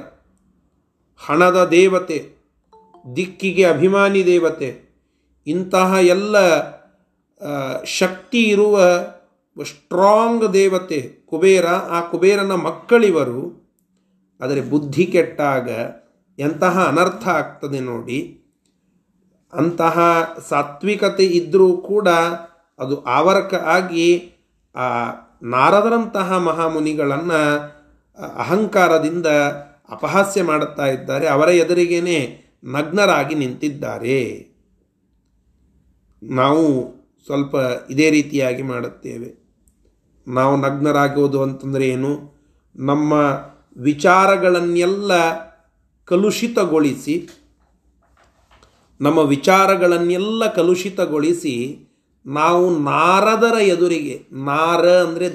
ಹಣದ ದೇವತೆ, ದಿಕ್ಕಿಗೆ ಅಭಿಮಾನಿ ದೇವತೆ, ಇಂತಹ ಎಲ್ಲ ಶಕ್ತಿ ಇರುವ ಸ್ಟ್ರಾಂಗ್ ದೇವತೆ ಕುಬೇರ, ಆ ಕುಬೇರನ ಮಕ್ಕಳಿವರು, ಆದರೆ ಬುದ್ಧಿ ಕೆಟ್ಟಾಗ ಎಂತಹ ಅನರ್ಥ ಆಗ್ತದೆ ನೋಡಿ. ಅಂತಹ ಸಾತ್ವಿಕತೆ ಇದ್ದರೂ ಕೂಡ ಅದು ಆವರಕ ಆಗಿ ಆ ನಾರದರಂತಹ ಮಹಾಮುನಿಗಳನ್ನು ಅಹಂಕಾರದಿಂದ ಅಪಹಾಸ್ಯ ಮಾಡುತ್ತಾ ಇದ್ದಾರೆ. ಅವರ ಎದುರಿಗೇನೆ ನಗ್ನರಾಗಿ ನಿಂತಿದ್ದಾರೆ. ನಾವು ಸ್ವಲ್ಪ ಇದೇ ರೀತಿಯಾಗಿ ಮಾಡುತ್ತೇವೆ. ನಾವು ನಗ್ನರಾಗೋದು ಅಂತಂದರೆ ಏನು? ನಮ್ಮ ವಿಚಾರಗಳನ್ನೆಲ್ಲ ಕಲುಷಿತಗೊಳಿಸಿ ನಮ್ಮ ವಿಚಾರಗಳನ್ನೆಲ್ಲ ಕಲುಷಿತಗೊಳಿಸಿ ನಾವು ನಾರದರ ಎದುರಿಗೆ, ನಾರ ಅಂದರೆ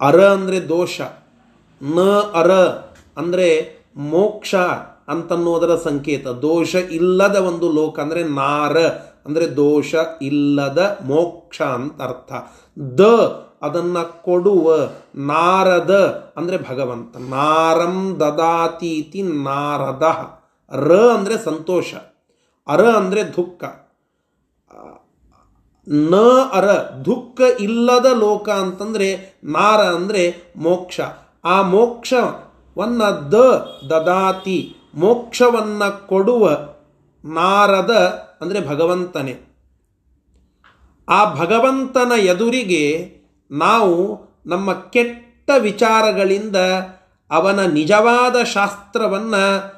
ಅರ ಅಂದರೆ ದೋಷ, ನ ಅರ ಅಂದರೆ ಮೋಕ್ಷ ಅಂತನ್ನೋದರ ಸಂಕೇತ. ದೋಷ ಇಲ್ಲದ ಒಂದು ಲೋಕ ಅಂದರೆ ನಾರ ಅಂದರೆ ದೋಷ ಇಲ್ಲದ ಮೋಕ್ಷ ಅಂತ ಅರ್ಥ. ದ ಅದನ್ನು ಕೊಡುವ ನಾರದ ಅಂದರೆ ಭಗವಂತ. ನಾರಂ ದದಾತೀತಿ ನಾರದ. ರ ಅಂದರೆ ಸಂತೋಷ, ಅರ ಅಂದರೆ ದುಃಖ. ನ, ಅರ, ದುಃಖ ಇಲ್ಲದ ಲೋಕ ಅಂತಂದರೆ ನಾರ ಅಂದರೆ ಮೋಕ್ಷ. ಆ ಮೋಕ್ಷವನ್ನು ದ ದದಾತಿ, ಮೋಕ್ಷವನ್ನ ಕೊಡುವ ನಾರದ ಅಂದರೆ ಭಗವಂತನೇ. ಆ ಭಗವಂತನ ಎದುರಿಗೆ ನಾವು ನಮ್ಮ ಕೆಟ್ಟ ವಿಚಾರಗಳಿಂದ ಅವನ ನಿಜವಾದ ಶಾಸ್ತ್ರವನ್ನು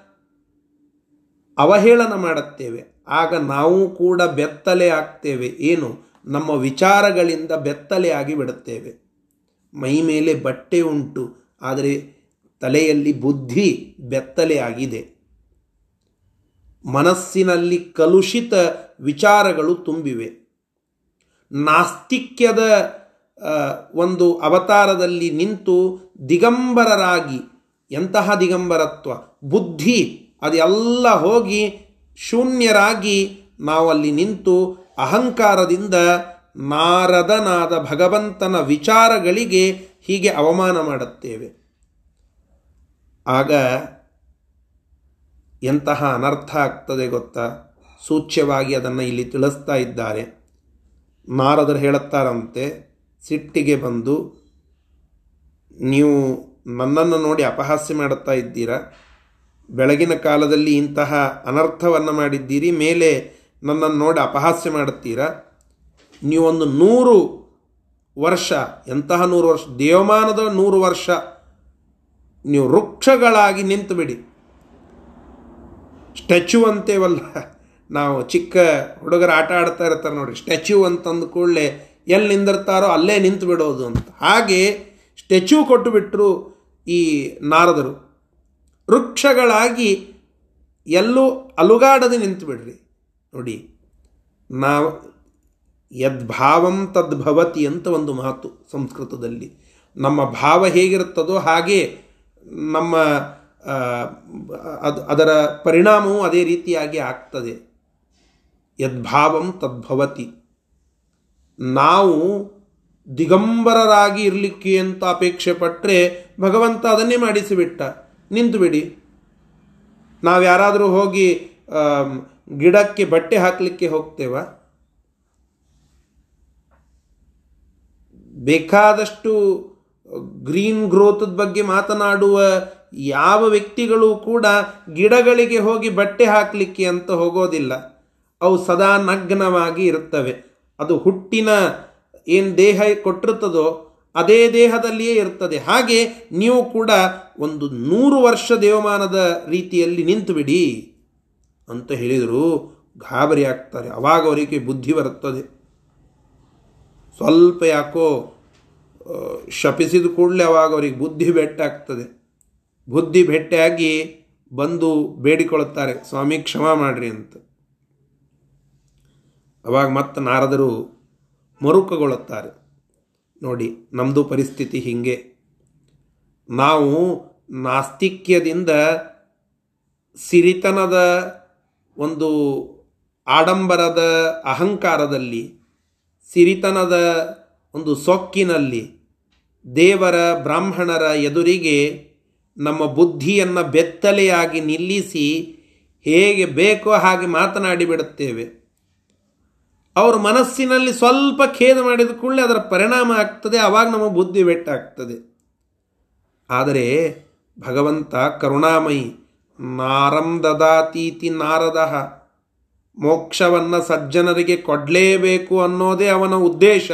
ಅವಹೇಳನ ಮಾಡುತ್ತೇವೆ. ಆಗ ನಾವು ಕೂಡ ಬೆತ್ತಲೆ ಆಗ್ತೇವೆ. ಏನು? ನಮ್ಮ ವಿಚಾರಗಳಿಂದ ಬೆತ್ತಲೆ ಆಗಿ ಬಿಡುತ್ತೇವೆ. ಮೈ ಮೇಲೆ ಬಟ್ಟೆ ಉಂಟು. ಆದರೆ ತಲೆಯಲ್ಲಿ ಬುದ್ಧಿ ಬೆತ್ತಲೆಯಾಗಿದೆ ಮನಸ್ಸಿನಲ್ಲಿ ಕಲುಷಿತ ವಿಚಾರಗಳು ತುಂಬಿವೆ. ನಾಸ್ತಿಕ್ಯದ ಒಂದು ಅವತಾರದಲ್ಲಿ ನಿಂತು ದಿಗಂಬರರಾಗಿ, ಎಂತಹ ದಿಗಂಬರತ್ವ? ಬುದ್ಧಿ ಅದೆಲ್ಲ ಹೋಗಿ ಶೂನ್ಯರಾಗಿ ನಾವಲ್ಲಿ ನಿಂತು ಅಹಂಕಾರದಿಂದ ನಾರದನಾದ ಭಗವಂತನ ವಿಚಾರಗಳಿಗೆ ಹೀಗೆ ಅವಮಾನ ಮಾಡುತ್ತೇವೆ. ಆಗ ಎಂತಹ ಅನರ್ಥ ಆಗ್ತದೆ ಗೊತ್ತಾ? ಸೂಚ್ಯವಾಗಿ ಅದನ್ನು ಇಲ್ಲಿ ತಿಳಿಸ್ತಾ ಇದ್ದಾರೆ. ನಾರದರು ಹೇಳುತ್ತಾರಂತೆ, ಸಿಟ್ಟಿಗೆ ಬಂದು, ನೀವು ನನ್ನನ್ನು ನೋಡಿ ಅಪಹಾಸ್ಯ ಮಾಡುತ್ತಾ ಇದ್ದೀರಾ? ಬೆಳಗಿನ ಕಾಲದಲ್ಲಿ ಇಂತಹ ಅನರ್ಥವನ್ನು ಮಾಡಿದ್ದೀರಿ, ಮೇಲೆ ನನ್ನನ್ನು ನೋಡಿ ಅಪಹಾಸ್ಯ ಮಾಡುತ್ತೀರಾ? ನೀವೊಂದು ನೂರು ವರ್ಷ, ಎಂತಹ ನೂರು ವರ್ಷ, ದೇವಮಾನದ ನೂರು ವರ್ಷ ನೀವು ವೃಕ್ಷಗಳಾಗಿ ನಿಂತುಬಿಡಿ. ಸ್ಟ್ಯಾಚ್ಯೂ ಅಂತೇವಲ್ಲ, ನಾವು ಚಿಕ್ಕ ಹುಡುಗರು ಆಟ ಆಡ್ತಾ ಇರ್ತಾರೆ ನೋಡಿ, ಸ್ಟ್ಯಾಚ್ಯೂ ಅಂತಂದು ಕೂಡಲೇ ಎಲ್ಲಿ ನಿಂದಿರ್ತಾರೋ ಅಲ್ಲೇ ನಿಂತು ಬಿಡೋದು ಅಂತ. ಹಾಗೆ ಸ್ಟ್ಯಾಚ್ಯೂ ಕೊಟ್ಟು ಬಿಟ್ಟರು ಈ ನಾರದರು. ವೃಕ್ಷಗಳಾಗಿ ಎಲ್ಲೂ ಅಲುಗಾಡದೆ ನಿಂತುಬಿಡ್ರಿ. ನೋಡಿ ನಾವು ಯದ್ಭಾವಂ ತದ್ಭವತಿ ಅಂತ ಒಂದು ಮಾತು ಸಂಸ್ಕೃತದಲ್ಲಿ. ನಮ್ಮ ಭಾವ ಹೇಗಿರುತ್ತದೋ ಹಾಗೆ ನಮ್ಮ ಅದು, ಅದರ ಪರಿಣಾಮವೂ ಅದೇ ರೀತಿಯಾಗಿ ಆಗ್ತದೆ. ಯದ್ಭಾವಂ ತದ್ಭವತಿ ನಾವು ದಿಗಂಬರರಾಗಿ ಇರಲಿಕ್ಕೆ ಅಂತ ಅಪೇಕ್ಷೆ ಪಟ್ಟರೆ ಭಗವಂತ ಅದನ್ನೇ ಮಾಡಿಸಿಬಿಟ್ಟ. ನಿಂತು ಬಿಡಿ. ನಾವು ಯಾರಾದರೂ ಹೋಗಿ ಗಿಡಕ್ಕೆ ಬಟ್ಟೆ ಹಾಕಲಿಕ್ಕೆ ಹೋಗ್ತೇವ? ಬೇಕಾದಷ್ಟು ಗ್ರೀನ್ ಗ್ರೋತದ ಬಗ್ಗೆ ಮಾತನಾಡುವ ಯಾವ ವ್ಯಕ್ತಿಗಳು ಕೂಡ ಗಿಡಗಳಿಗೆ ಹೋಗಿ ಬಟ್ಟೆ ಹಾಕಲಿಕ್ಕೆ ಅಂತ ಹೋಗೋದಿಲ್ಲ. ಅವು ಸದಾ ನಗ್ನವಾಗಿ ಇರುತ್ತವೆ. ಅದು ಹುಟ್ಟಿನ ಏನು ದೇಹ ಕೊಟ್ಟಿರ್ತದೋ ಅದೇ ದೇಹದಲ್ಲಿಯೇ ಇರ್ತದೆ ಹಾಗೆ ನೀವು ಕೂಡ ಒಂದು ನೂರು ವರ್ಷ ದೇವಮಾನದ ರೀತಿಯಲ್ಲಿ ನಿಂತು ಬಿಡಿ ಅಂತ ಹೇಳಿದರು ಗಾಬರಿ ಆಗ್ತಾರೆ. ಅವಾಗ ಅವರಿಗೆ ಬುದ್ಧಿ ಬರುತ್ತದೆ. ಸ್ವಲ್ಪ ಯಾಕೋ ಶಪಿಸಿದ ಕೂಡಲೇ ಅವಾಗ ಅವರಿಗೆ ಬುದ್ಧಿ ಬೆಟ್ಟಾಗ್ತದೆ ಬುದ್ಧಿ ಭೇಟಿಯಾಗಿ ಬಂದು ಬೇಡಿಕೊಳ್ಳುತ್ತಾರೆ, ಸ್ವಾಮಿ, ಕ್ಷಮಾ ಮಾಡ್ರಿ ಅಂತ. ಅವಾಗ ಮತ್ತೆ ನಾರದರು ಮರುಕಗೊಳ್ಳುತ್ತಾರೆ. ನೋಡಿ ನಮ್ಮದು ಪರಿಸ್ಥಿತಿ ಹೀಗೆ. ನಾವು ನಾಸ್ತಿಕ್ಯದಿಂದ ಸಿರಿತನದ ಒಂದು ಆಡಂಬರದ ಅಹಂಕಾರದಲ್ಲಿ, ಸಿರಿತನದ ಒಂದು ಸೊಕ್ಕಿನಲ್ಲಿ ದೇವರ ಬ್ರಾಹ್ಮಣರ ಎದುರಿಗೆ ನಮ್ಮ ಬುದ್ಧಿಯನ್ನು ಬೆತ್ತಲೆಯಾಗಿ ನಿಲ್ಲಿಸಿ ಹೇಗೆ ಬೇಕೋ ಹಾಗೆ ಮಾತನಾಡಿ ಬಿಡುತ್ತೇವೆ ಅವರ ಮನಸ್ಸಿನಲ್ಲಿ ಸ್ವಲ್ಪ ಖೇದ ಮಾಡಿದ ಕೂಡಲೇ ಅದರ ಪರಿಣಾಮ ಆಗ್ತದೆ ಆವಾಗ ನಮ್ಮ ಬುದ್ಧಿ ಬೆಟ್ಟಾಗ್ತದೆ ಆದರೆ ಭಗವಂತ ಕರುಣಾಮಯಿ ನಾರಂ ದದಾತೀತಿ ನಾರದ, ಮೋಕ್ಷವನ್ನು ಸಜ್ಜನರಿಗೆ ಕೊಡಲೇಬೇಕು ಅನ್ನೋದೇ ಅವನ ಉದ್ದೇಶ.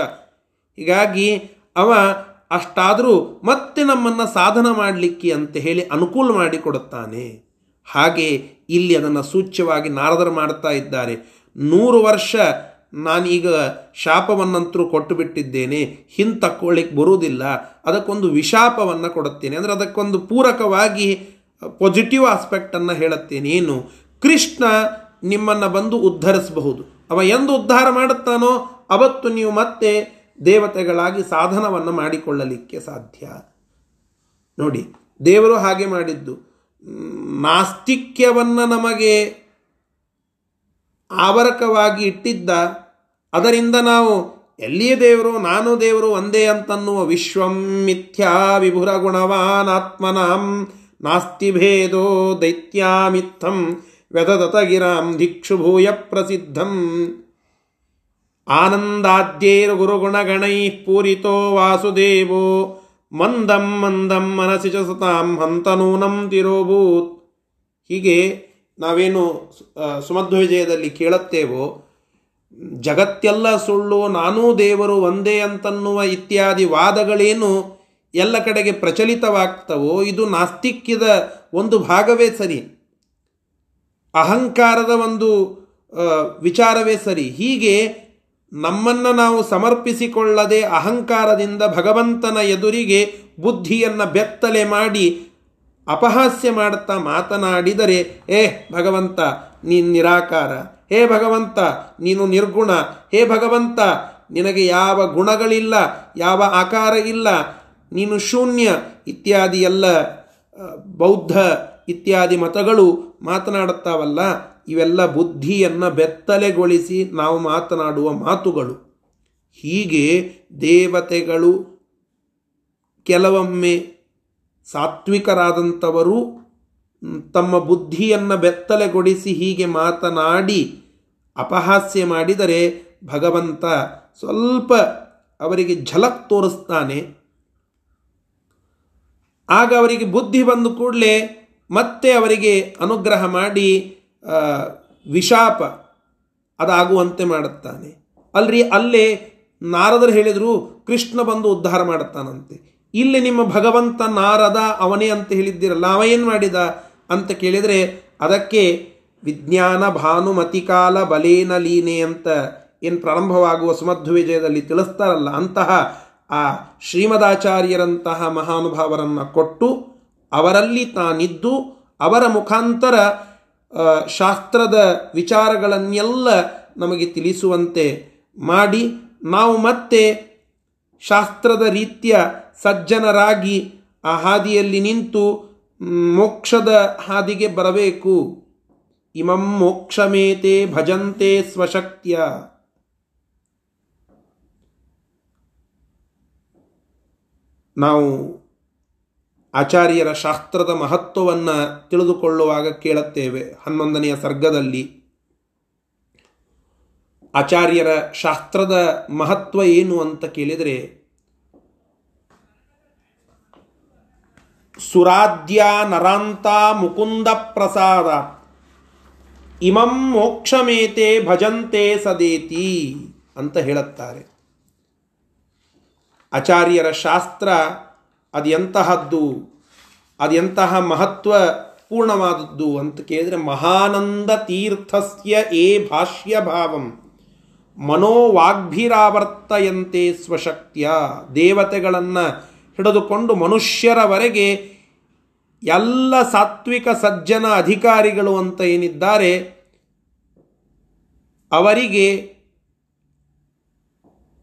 ಹೀಗಾಗಿ ಅವ ಅಷ್ಟಾದರೂ ಮತ್ತೆ ನಮ್ಮನ್ನು ಸಾಧನ ಮಾಡಲಿಕ್ಕೆ ಅಂತ ಹೇಳಿ ಅನುಕೂಲ ಮಾಡಿಕೊಡುತ್ತಾನೆ. ಹಾಗೆ ಇಲ್ಲಿ ಅದನ್ನು ಸೂಚ್ಯವಾಗಿ ನಾರದರು ಮಾಡ್ತಾ ಇದ್ದಾರೆ. ನೂರು ವರ್ಷ ನಾನೀಗ ಶಾಪವನ್ನಂತರೂ ಕೊಟ್ಟು ಬಿಟ್ಟಿದ್ದೇನೆ ಹಿಂತಕ್ಕೊಳ್ಳಿಕ್ಕೆ ಬರುವುದಿಲ್ಲ. ಅದಕ್ಕೊಂದು ವಿಶಾಪವನ್ನು ಕೊಡುತ್ತೇನೆ. ಅಂದರೆ ಅದಕ್ಕೊಂದು ಪೂರಕವಾಗಿ ಪಾಸಿಟಿವ್ ಆಸ್ಪೆಕ್ಟನ್ನು ಹೇಳುತ್ತೇನೆ. ಏನು? ಕೃಷ್ಣ ನಿಮ್ಮನ್ನು ಬಂದು ಉದ್ಧರಿಸಬಹುದು. ಅವ ಎಂದು ಉದ್ಧಾರ ಮಾಡುತ್ತಾನೋ, ಅವತ್ತು ನೀವು ಮತ್ತೆ ದೇವತೆಗಳಾಗಿ ಸಾಧನವನ್ನು ಮಾಡಿಕೊಳ್ಳಲಿಕ್ಕೆ ಸಾಧ್ಯ. ನೋಡಿ, ದೇವರು ಹಾಗೆ ಮಾಡಿದ್ದು. ನಾಸ್ತಿಕ್ಯವನ್ನು ನಮಗೆ ಆವರಕವಾಗಿ ಇಟ್ಟಿದ್ದ ಅದರಿಂದ ನಾವು ಎಲ್ಲಿಯೇ ದೇವರು, ನಾನು ದೇವರು ಒಂದೇ ಅಂತನ್ನುವ ವಿಶ್ವಂ ಮಿಥ್ಯಾ ವಿಭುರ ಗುಣವಾನ್ ಆತ್ಮನಾಂ ನಾಸ್ತಿ ಭೇದೋ ದೈತ್ಯಾಮಿತ್ತಂ ವ್ಯದದತ ಗಿರಾಂ ಧಿಕ್ಷು ಭೂಯ ಪ್ರಸಿದ್ಧಂ. ಆನಂದಾದ್ಯೈರ್ ಗುರುಗುಣಗಣೈ ಪೂರಿತೋ ವಾಸುದೇವೋ, ಮಂದಂ ಮಂದಂ ಮನಸಿ ಚ ಸತಾಂ ಹಂತನೂನಂ ತಿರೋಭೂತ್. ಹೀಗೆ ನಾವೇನು ಸುಮಧ್ವ ವಿಜಯದಲ್ಲಿ ಕೇಳುತ್ತೇವೋ ಜಗತ್ತೆಲ್ಲ ಸುಳ್ಳು, ನಾನೂ ದೇವರು ಒಂದೇ ಅಂತನ್ನುವ ಇತ್ಯಾದಿ ವಾದಗಳೇನು ಎಲ್ಲ ಕಡೆಗೆ ಪ್ರಚಲಿತವಾಗ್ತವೋ, ಇದು ನಾಸ್ತಿಕ್ಯದ ಒಂದು ಭಾಗವೇ ಸರಿ. ಅಹಂಕಾರದ ಒಂದು ವಿಚಾರವೇ ಸರಿ. ಹೀಗೆ ನಮ್ಮನ್ನು ನಾವು ಸಮರ್ಪಿಸಿಕೊಳ್ಳದೆ ಅಹಂಕಾರದಿಂದ ಭಗವಂತನ ಎದುರಿಗೆ ಬುದ್ಧಿಯನ್ನು ಬೆತ್ತಲೆ ಮಾಡಿ ಅಪಹಾಸ್ಯ ಮಾಡುತ್ತಾ ಮಾತನಾಡಿದರೆ ಏ ಭಗವಂತ, ನೀನು ನಿರಾಕಾರ. ಹೇ ಭಗವಂತ, ನೀನು ನಿರ್ಗುಣ. ಹೇ ಭಗವಂತ, ನಿನಗೆ ಯಾವ ಗುಣಗಳಿಲ್ಲ, ಯಾವ ಆಕಾರ ಇಲ್ಲ, ನೀನು ಶೂನ್ಯ ಇತ್ಯಾದಿ ಎಲ್ಲ ಬೌದ್ಧ ಇತ್ಯಾದಿ ಮತಗಳು ಮಾತನಾಡುತ್ತಾವಲ್ಲ, ಇವೆಲ್ಲ ಬುದ್ಧಿಯನ್ನು ಬೆತ್ತಲೆಗೊಳಿಸಿ ನಾವು ಮಾತನಾಡುವ ಮಾತುಗಳು. ಹೀಗೆ ದೇವತೆಗಳು ಕೆಲವೊಮ್ಮೆ ಸಾತ್ವಿಕರಾದಂಥವರು, ತಮ್ಮ ಬುದ್ಧಿಯನ್ನು ಬೆತ್ತಲೆಗೊಳಿಸಿ ಹೀಗೆ ಮಾತನಾಡಿ ಅಪಹಾಸ್ಯ ಮಾಡಿದರೆ ಭಗವಂತ ಸ್ವಲ್ಪ ಅವರಿಗೆ ಝಲಕ್ ತೋರಿಸ್ತಾನೆ. ಆಗ ಅವರಿಗೆ ಬುದ್ಧಿ ಬಂದು ಕೂಡಲೇ ಮತ್ತೆ ಅವರಿಗೆ ಅನುಗ್ರಹ ಮಾಡಿ ವಿಶಾಪ ಅದಾಗುವಂತೆ ಮಾಡುತ್ತಾನೆ. ಅಲ್ರಿ, ಅಲ್ಲೇ ನಾರದರು ಹೇಳಿದರು, ಕೃಷ್ಣ ಬಂದು ಉದ್ಧಾರ ಮಾಡುತ್ತಾನಂತೆ. ಇಲ್ಲಿ ನಿಮ್ಮ ಭಗವಂತ ನಾರದ ಅವನೇ ಅಂತ ಹೇಳಿದ್ದೀರಲ್ಲ, ಅವ ಏನು ಮಾಡಿದ ಅಂತ ಕೇಳಿದರೆ ಅದಕ್ಕೆ ವಿಜ್ಞಾನ ಭಾನುಮತಿಕಾಲ ಬಲೇನ ಲೀನೆ ಅಂತ ಏನು ಪ್ರಾರಂಭವಾಗುವ ಸುಮಧ್ವ ವಿಜಯದಲ್ಲಿ ತಿಳಿಸ್ತಾರಲ್ಲ, ಅಂತಹ ಆ ಶ್ರೀಮದಾಚಾರ್ಯರಂತಹ ಮಹಾನುಭಾವರನ್ನು ಕೊಟ್ಟು ಅವರಲ್ಲಿ ತಾನಿದ್ದು, ಅವರ ಮುಖಾಂತರ ಶಾಸ್ತ್ರದ ವಿಚಾರಗಳನ್ನೆಲ್ಲ ನಮಗೆ ತಿಳಿಸುವಂತೆ ಮಾಡಿ, ನಾವು ಮತ್ತೆ ಶಾಸ್ತ್ರದ ರೀತಿಯ ಸಜ್ಜನರಾಗಿ ಆ ಹಾದಿಯಲ್ಲಿ ನಿಂತು ಮೋಕ್ಷದ ಹಾದಿಗೆ ಬರಬೇಕು. ಇಮಂ ಮೋಕ್ಷಮೇತೆ ಭಜಂತೆ ಸ್ವಶಕ್ತಿಯ. ನಾವು ಆಚಾರ್ಯರ ಶಾಸ್ತ್ರದ ಮಹತ್ವವನ್ನು ತಿಳಿದುಕೊಳ್ಳುವಾಗ ಕೇಳುತ್ತೇವೆ. ಹನ್ನೊಂದನೆಯ ಸರ್ಗದಲ್ಲಿ ಆಚಾರ್ಯರ ಶಾಸ್ತ್ರದ ಮಹತ್ವ ಏನು ಅಂತ ಕೇಳಿದರೆ ಸುರಾಧ್ಯ ನರಾಂತ ಮುಕುಂದ ಪ್ರಸಾದ. ಇಮಂ ಮೋಕ್ಷಮೇತೆ ಭಜಂತೆ ಸದೇತಿ ಅಂತ ಹೇಳುತ್ತಾರೆ. ಆಚಾರ್ಯರ ಶಾಸ್ತ್ರ ಅದು ಎಂತಹದ್ದು ಅದು ಎಂತಹ ಮಹತ್ವ ಪೂರ್ಣವಾದದ್ದು ಅಂತ ಕೇಳಿದರೆ ಮಹಾನಂದ ತೀರ್ಥಸ್ಯ ಏ ಭಾಷ್ಯ ಭಾವಂ. ಮನೋವಾಗ್ಭಿರಾವರ್ತಯಂತೆ ಸ್ವಶಕ್ತಿಯ ದೇವತೆಗಳನ್ನು ಹಿಡಿದುಕೊಂಡು ಮನುಷ್ಯರವರೆಗೆ ಎಲ್ಲ ಸಾತ್ವಿಕ ಸಜ್ಜನ ಅಧಿಕಾರಿಗಳು ಅಂತ ಏನಿದ್ದಾರೆ, ಅವರಿಗೆ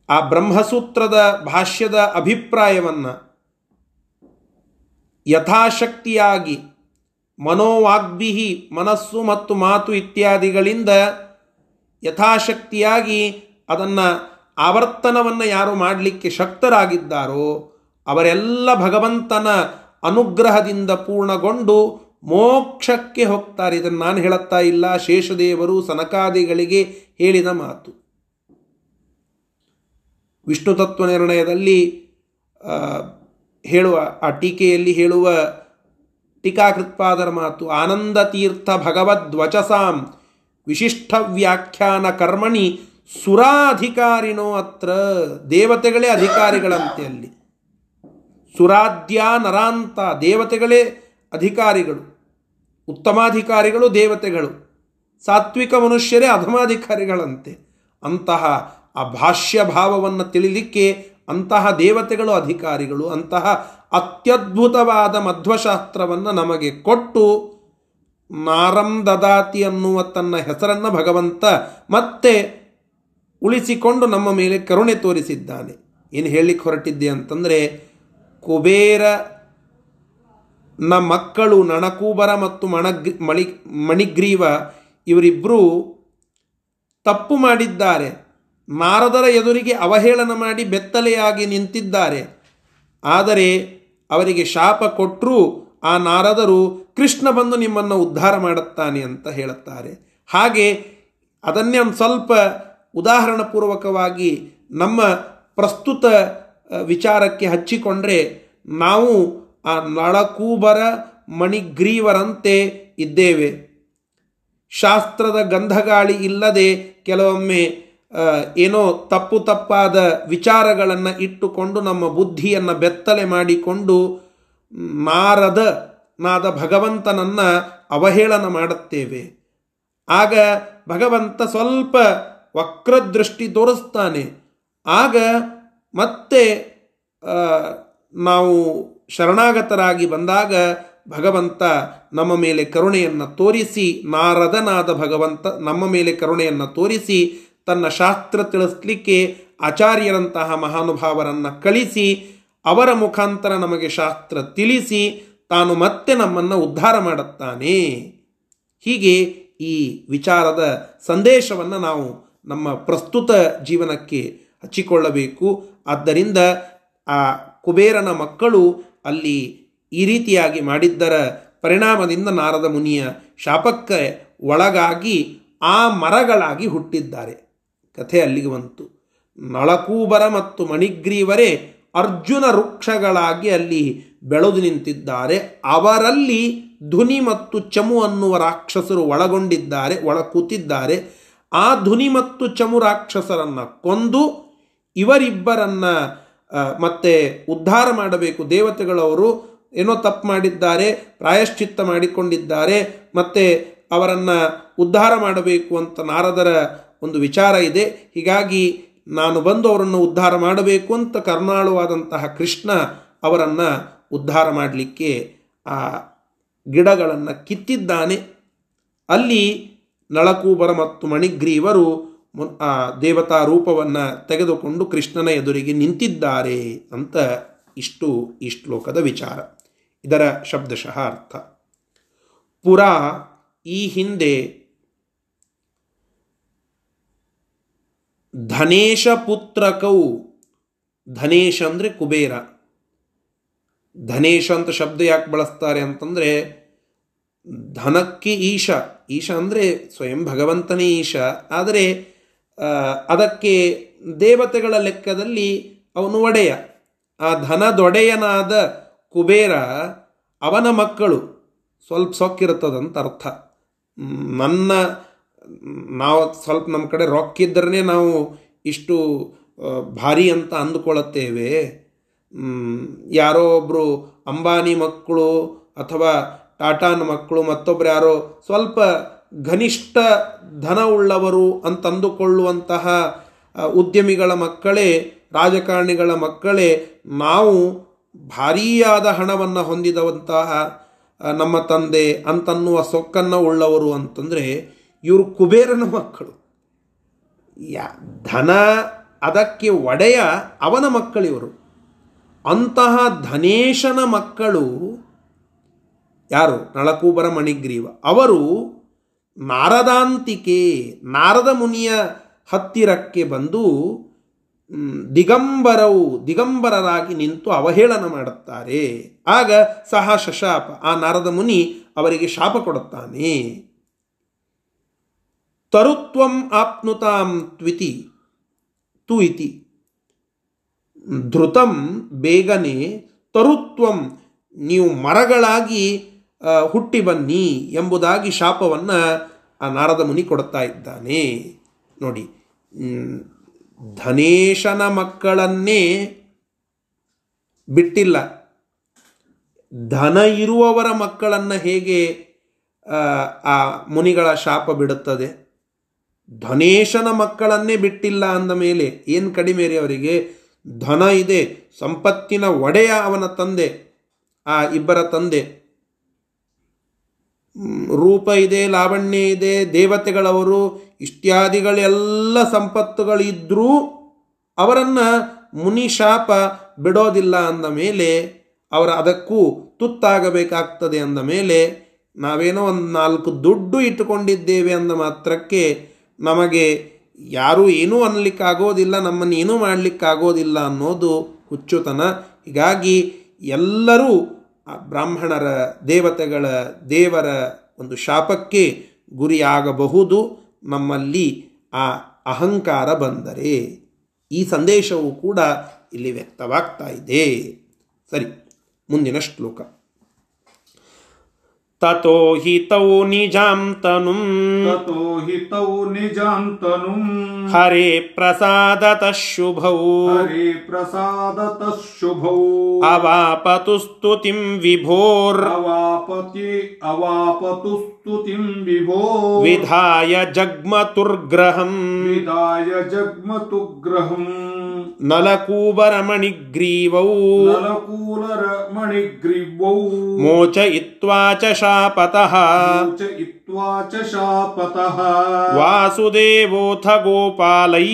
ಆ ಬ್ರಹ್ಮಸೂತ್ರದ ಭಾಷ್ಯದ ಅಭಿಪ್ರಾಯವನ್ನು ಯಥಾಶಕ್ತಿಯಾಗಿ ಮನೋವಾಗ್ಭಿಹಿ ಮನಸ್ಸು ಮತ್ತು ಮಾತು ಇತ್ಯಾದಿಗಳಿಂದ ಯಥಾಶಕ್ತಿಯಾಗಿ ಅದನ್ನು ಆವರ್ತನವನ್ನು ಯಾರು ಮಾಡಲಿಕ್ಕೆ ಶಕ್ತರಾಗಿದ್ದಾರೋ, ಅವರೆಲ್ಲ ಭಗವಂತನ ಅನುಗ್ರಹದಿಂದ ಪೂರ್ಣಗೊಂಡು ಮೋಕ್ಷಕ್ಕೆ ಹೋಗ್ತಾರೆ. ಇದನ್ನು ನಾನು ಹೇಳುತ್ತಾ ಇಲ್ಲ. ಶೇಷದೇವರು ಸನಕಾದಿಗಳಿಗೆ ಹೇಳಿದ ಮಾತು. ವಿಷ್ಣು ತತ್ವ ನಿರ್ಣಯದಲ್ಲಿ ಹೇಳುವ, ಆ ಟೀಕೆಯಲ್ಲಿ ಹೇಳುವ ಟೀಕಾಕೃತ್ಪಾದರ ಮಾತು, ಆನಂದ ತೀರ್ಥ ಭಗವದ್ವಚಸಾಂ ವಿಶಿಷ್ಟ ವ್ಯಾಖ್ಯಾನ ಕರ್ಮಣಿ ಸುರಾಧಿಕಾರಿನೋ ಅತ್ರ ದೇವತೆಗಳೇ ಅಧಿಕಾರಿಗಳಂತೆ ಅಲ್ಲಿ. ಸುರಾಧ್ಯ ನರಾಂತ ದೇವತೆಗಳೇ ಅಧಿಕಾರಿಗಳು. ಉತ್ತಮಾಧಿಕಾರಿಗಳು ದೇವತೆಗಳು. ಸಾತ್ವಿಕ ಮನುಷ್ಯರೇ ಅಧಮಾಧಿಕಾರಿಗಳಂತೆ. ಅಂತಹ ಆ ಭಾಷ್ಯ ಭಾವವನ್ನು ತಿಳಿಲಿಕ್ಕೆ ಅಂತಹ ದೇವತೆಗಳು ಅಧಿಕಾರಿಗಳು, ಅಂತಹ ಅತ್ಯದ್ಭುತವಾದ ಮಧ್ವಶಾಸ್ತ್ರವನ್ನು ನಮಗೆ ಕೊಟ್ಟು ನಾರಂ ದದಾತಿ ಅನ್ನುವ ತನ್ನ ಹೆಸರನ್ನು ಭಗವಂತ ಮತ್ತೆ ಉಳಿಸಿಕೊಂಡು ನಮ್ಮ ಮೇಲೆ ಕರುಣೆ ತೋರಿಸಿದ್ದಾನೆ. ಏನು ಹೇಳಲಿಕ್ಕೆ ಹೊರಟಿದ್ದೆ ಅಂತಂದರೆ ಕುಬೇರ ನ ಮಕ್ಕಳು ನಣಕೂಬರ ಮತ್ತು ಮಣಗ್ ಮಣಿ ಮಣಿಗ್ರೀವ ಇವರಿಬ್ಬರೂ ತಪ್ಪು ಮಾಡಿದ್ದಾರೆ. ನಾರದರ ಎದುರಿಗೆ ಅವಹೇಳನ ಮಾಡಿ ಬೆತ್ತಲೆಯಾಗಿ ನಿಂತಿದ್ದಾರೆ. ಆದರೆ ಅವರಿಗೆ ಶಾಪ ಕೊಟ್ಟರೂ ಆ ನಾರದರು, ಕೃಷ್ಣ ಬಂದು ನಿಮ್ಮನ್ನು ಉದ್ಧಾರ ಮಾಡುತ್ತಾನೆ ಅಂತ ಹೇಳುತ್ತಾರೆ. ಹಾಗೆ ಅದನ್ನೇ ಒಂದು ಸ್ವಲ್ಪ ಉದಾಹರಣಪೂರ್ವಕವಾಗಿ ನಮ್ಮ ಪ್ರಸ್ತುತ ವಿಚಾರಕ್ಕೆ ಹಚ್ಚಿಕೊಂಡ್ರೆ ನಾವು ಆ ನಳಕೂಬರ ಮಣಿಗ್ರೀವರಂತೆ ಇದ್ದೇವೆ. ಶಾಸ್ತ್ರದ ಗಂಧಗಾಳಿ ಇಲ್ಲದೆ ಕೆಲವೊಮ್ಮೆ ಏನೋ ತಪ್ಪು ತಪ್ಪಾದ ವಿಚಾರಗಳನ್ನು ಇಟ್ಟುಕೊಂಡು ನಮ್ಮ ಬುದ್ಧಿಯನ್ನು ಬೆತ್ತಲೆ ಮಾಡಿಕೊಂಡು ಮಾರದ ನಾದ ಭಗವಂತನನ್ನು ಅವಹೇಳನ ಮಾಡುತ್ತೇವೆ. ಆಗ ಭಗವಂತ ಸ್ವಲ್ಪ ವಕ್ರದೃಷ್ಟಿ ತೋರಿಸ್ತಾನೆ. ಆಗ ಮತ್ತೆ ನಾವು ಶರಣಾಗತರಾಗಿ ಬಂದಾಗ ಭಗವಂತ ನಮ್ಮ ಮೇಲೆ ಕರುಣೆಯನ್ನು ತೋರಿಸಿ, ನಾರದನಾದ ಭಗವಂತ ನಮ್ಮ ಮೇಲೆ ಕರುಣೆಯನ್ನು ತೋರಿಸಿ, ತನ್ನ ಶಾಸ್ತ್ರ ತಿಳಿಸ್ಲಿಕ್ಕೆ ಆಚಾರ್ಯರಂತಹ ಮಹಾನುಭಾವರನ್ನು ಕಳಿಸಿ, ಅವರ ಮುಖಾಂತರ ನಮಗೆ ಶಾಸ್ತ್ರ ತಿಳಿಸಿ, ತಾನು ಮತ್ತೆ ನಮ್ಮನ್ನು ಉದ್ಧಾರ ಮಾಡುತ್ತಾನೆ. ಹೀಗೆ ಈ ವಿಚಾರದ ಸಂದೇಶವನ್ನು ನಾವು ನಮ್ಮ ಪ್ರಸ್ತುತ ಜೀವನಕ್ಕೆ ಹಚ್ಚಿಕೊಳ್ಳಬೇಕು. ಆದ್ದರಿಂದ ಆ ಕುಬೇರನ ಮಕ್ಕಳು ಅಲ್ಲಿ ಈ ರೀತಿಯಾಗಿ ಮಾಡಿದ್ದರ ಪರಿಣಾಮದಿಂದ ನಾರದ ಮುನಿಯ ಶಾಪಕ್ಕೆ ಒಳಗಾಗಿ ಆ ಮರಗಳಾಗಿ ಹುಟ್ಟಿದ್ದಾರೆ. ಕಥೆ ಅಲ್ಲಿಗೆ ಬಂತು. ನಳಕೂಬರ ಮತ್ತು ಮಣಿಗ್ರೀವರೇ ಅರ್ಜುನ ವೃಕ್ಷಗಳಾಗಿ ಅಲ್ಲಿ ಬೆಳೆದು ನಿಂತಿದ್ದಾರೆ. ಅವರಲ್ಲಿ ಧ್ವನಿ ಮತ್ತು ಚಮು ಅನ್ನುವ ರಾಕ್ಷಸರು ಒಳಗೊಂಡಿದ್ದಾರೆ ಒಳ ಕೂತಿದ್ದಾರೆ ಆ ಧ್ವನಿ ಮತ್ತು ಚಮು ರಾಕ್ಷಸರನ್ನು ಕೊಂದು ಇವರಿಬ್ಬರನ್ನ ಮತ್ತೆ ಉದ್ಧಾರ ಮಾಡಬೇಕು. ದೇವತೆಗಳವರು ಏನೋ ತಪ್ಪು ಮಾಡಿದ್ದಾರೆ, ಪ್ರಾಯಶ್ಚಿತ್ತ ಮಾಡಿಕೊಂಡಿದ್ದಾರೆ, ಮತ್ತೆ ಅವರನ್ನು ಉದ್ಧಾರ ಮಾಡಬೇಕು ಅಂತ ನಾರದರ ಒಂದು ವಿಚಾರ ಇದೆ. ಹೀಗಾಗಿ ನಾನು ಬಂದು ಅವರನ್ನು ಉದ್ಧಾರ ಮಾಡಬೇಕು ಅಂತ ಕರ್ನಾಳುವಾದಂತಹ ಕೃಷ್ಣ ಅವರನ್ನು ಉದ್ಧಾರ ಮಾಡಲಿಕ್ಕೆ ಆ ಗಿಡಗಳನ್ನು ಕಿತ್ತಿದ್ದಾನೆ. ಅಲ್ಲಿ ನಳಕೂಬರ ಮತ್ತು ಮಣಿಗ್ರೀವರು ಆ ದೇವತಾ ರೂಪವನ್ನು ತೆಗೆದುಕೊಂಡು ಕೃಷ್ಣನ ಎದುರಿಗೆ ನಿಂತಿದ್ದಾರೆ ಅಂತ ಇಷ್ಟು ಈ ಶ್ಲೋಕದ ವಿಚಾರ. ಇದರ ಶಬ್ದಶಃ ಅರ್ಥ. ಪುರ, ಈ ಹಿಂದೆ ಧನೇಶ ಪುತ್ರಕೌ, ಧನೇಶ ಅಂದರೆ ಕುಬೇರ. ಧನೇಶ ಅಂತ ಶಬ್ದ ಯಾಕೆ ಬಳಸ್ತಾರೆ ಅಂತಂದರೆ, ಧನಕ್ಕೆ ಈಶ. ಈಶ ಅಂದರೆ ಸ್ವಯಂ ಭಗವಂತನೇ ಈಶ. ಆದರೆ ಅದಕ್ಕೆ ದೇವತೆಗಳ ಲೆಕ್ಕದಲ್ಲಿ ಅವನು ಒಡೆಯ. ಆ ಧನದೊಡೆಯನಾದ ಕುಬೇರ ಅವನ ಮಕ್ಕಳು, ಸ್ವಲ್ಪ ಸೊಕ್ಕಿರುತ್ತದಂತ ಅರ್ಥ. ನನ್ನ, ನಾವು ಸ್ವಲ್ಪ ನಮ್ಮ ಕಡೆ ರೊಕ್ಕಿದ್ರೇ ನಾವು ಇಷ್ಟು ಭಾರಿ ಅಂತ ಅಂದುಕೊಳ್ಳುತ್ತೇವೆ. ಯಾರೋ ಒಬ್ಬರು ಅಂಬಾನಿ ಮಕ್ಕಳು ಅಥವಾ ಟಾಟಾನ ಮಕ್ಕಳು ಮತ್ತೊಬ್ಬರು ಯಾರೋ ಸ್ವಲ್ಪ ಘನಿಷ್ಠ ಧನವುಳ್ಳವರು ಅಂತಂದುಕೊಳ್ಳುವಂತಹ ಉದ್ಯಮಿಗಳ ಮಕ್ಕಳೇ, ರಾಜಕಾರಣಿಗಳ ಮಕ್ಕಳೇ, ನಾವು ಭಾರೀಯಾದ ಹಣವನ್ನು ಹೊಂದಿದವಂತಹ ನಮ್ಮ ತಂದೆ ಅಂತನ್ನುವ ಸೊಕ್ಕನ್ನು ಉಳ್ಳವರು ಅಂತಂದರೆ ಇವರು ಕುಬೇರನ ಮಕ್ಕಳು. ಯಾ, ಧನ ಅದಕ್ಕೆ ಒಡೆಯ ಅವನ ಮಕ್ಕಳಿವರು ಅಂತಹ ಧನೇಶನ ಮಕ್ಕಳು ಯಾರು? ನಳಕೂಬರ ಮಣಿಗ್ರೀವ. ಅವರು ನಾರದಾಂತಿಕೆ, ನಾರದ ಮುನಿಯ ಹತ್ತಿರಕ್ಕೆ ಬಂದು ದಿಗಂಬರವು, ದಿಗಂಬರರಾಗಿ ನಿಂತು ಅವಹೇಳನ ಮಾಡುತ್ತಾರೆ. ಆಗ ಸಹ ಶಶಾಪ, ಆ ನಾರದ ಮುನಿ ಅವರಿಗೆ ಶಾಪ ಕೊಡುತ್ತಾನೆ. ತರುತ್ವಂ ಆಪ್ನುತಾಂ ತ್ವಿತಿ, ತು ಇತಿ. ಧೃತಂ ಬೇಗನೆ ತರುತ್ವಂ, ನೀವು ಮರಗಳಾಗಿ ಹುಟ್ಟಿ ಬನ್ನಿ ಎಂಬುದಾಗಿ ಶಾಪವನ್ನು ಆ ನಾರದ ಮುನಿ ಕೊಡ್ತಾ ಇದ್ದಾನೆ. ನೋಡಿ ಧನೇಶನ ಮಕ್ಕಳನ್ನೇ ಬಿಟ್ಟಿಲ್ಲ. ಧನ ಇರುವವರ ಮಕ್ಕಳನ್ನು ಹೇಗೆ ಆ, ಮುನಿಗಳ ಶಾಪ ಬಿಡುತ್ತದೆ? ಧನೇಶನ ಮಕ್ಕಳನ್ನೇ ಬಿಟ್ಟಿಲ್ಲ ಅಂದ ಮೇಲೆ ಏನು ಕಡಿಮೆ ಅವರಿಗೆ? ಧನ ಇದೆ ಸಂಪತ್ತಿನ ಒಡೆಯ ಅವನ ತಂದೆ ಆ ಇಬ್ಬರ ತಂದೆ. ರೂಪ ಇದೆ, ಲಾವಣ್ಯ ಇದೆ, ದೇವತೆಗಳವರು, ಇಷ್ಟ್ಯಾದಿಗಳೆಲ್ಲ ಸಂಪತ್ತುಗಳಿದ್ದರೂ ಅವರನ್ನು ಮುನಿ ಶಾಪ ಬಿಡೋದಿಲ್ಲ ಅಂದ ಮೇಲೆ, ಅವರ ಅದಕ್ಕೂ ತುತ್ತಾಗಬೇಕಾಗ್ತದೆ ಅಂದ ಮೇಲೆ, ನಾವೇನೋ ಒಂದು ನಾಲ್ಕು ದುಡ್ಡು ಇಟ್ಟುಕೊಂಡಿದ್ದೇವೆ ಅಂದ ಮಾತ್ರಕ್ಕೆ ನಮಗೆ ಯಾರೂ ಏನೂ ಅನ್ನಲಿಕ್ಕಾಗೋದಿಲ್ಲ, ನಮ್ಮನ್ನು ಏನೂ ಮಾಡಲಿಕ್ಕಾಗೋದಿಲ್ಲ ಅನ್ನೋದು ಹುಚ್ಚುತನ. ಹೀಗಾಗಿ ಎಲ್ಲರೂ ಬ್ರಾಹ್ಮಣರ ದೇವತೆಗಳ ದೇವರ ಒಂದು ಶಾಪಕ್ಕೆ ಗುರಿಯಾಗಬಹುದು. ನಮ್ಮಲ್ಲಿ ಆ ಅಹಂಕಾರ ಬಂದರೆ ಈ ಸಂದೇಶವು ಕೂಡ ಇಲ್ಲಿ ವ್ಯಕ್ತವಾಗ್ತಾ ಇದೆ. ಸರಿ, ಮುಂದಿನ ಶ್ಲೋಕ. ततो हि तौ निजां तनुं ततो हि तौ निजां तनुं हरे प्रसादतः शुभौ हरे प्रसादतः शुभौ अवापतु स्तुतिं विभोर् अवापति अवापतु स्तुतिं विभो विधाय जग्मतुर्ग्रहम् विधाय जग्मतुग्रहम् ग्रहम् ನಲಕೂಬರಮಣಿಗ್ರೀವೌ नलकूलरमणिग्रीवौ ಮೋಚಯಿತ್ವಾ ಚ ಶಾಪತಃ मोचयित्वा च शापतः ವಾಸುದೇವೋಥ ಗೋಪಾಲೈ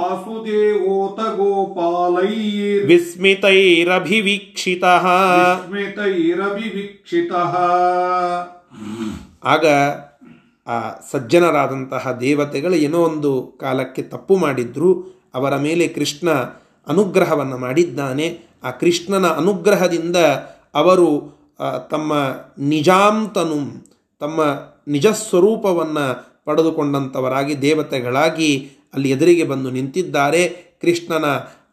वासुदेवोत गोपालैर् ವಿಸ್ಮಿತೈರಭಿವೀಕ್ಷಿತಃ विस्मितैरभिवीक्षितः ಆಗ ಆ ಸಜ್ಜನರಾದಂತಹ ದೇವತೆಗಳು ಏನೋ ಒಂದು ಕಾಲಕ್ಕೆ ತಪ್ಪು ಮಾಡಿದ್ರು ಅವರ ಮೇಲೆ ಕೃಷ್ಣ ಅನುಗ್ರಹವನ್ನು ಮಾಡಿದ್ದಾನೆ. ಆ ಕೃಷ್ಣನ ಅನುಗ್ರಹದಿಂದ ಅವರು ತಮ್ಮ ನಿಜಾಂತನು, ತಮ್ಮ ನಿಜ ಸ್ವರೂಪವನ್ನು ಪಡೆದುಕೊಂಡಂಥವರಾಗಿ ದೇವತೆಗಳಾಗಿ ಅಲ್ಲಿ ಎದುರಿಗೆ ಬಂದು ನಿಂತಿದ್ದಾರೆ. ಕೃಷ್ಣನ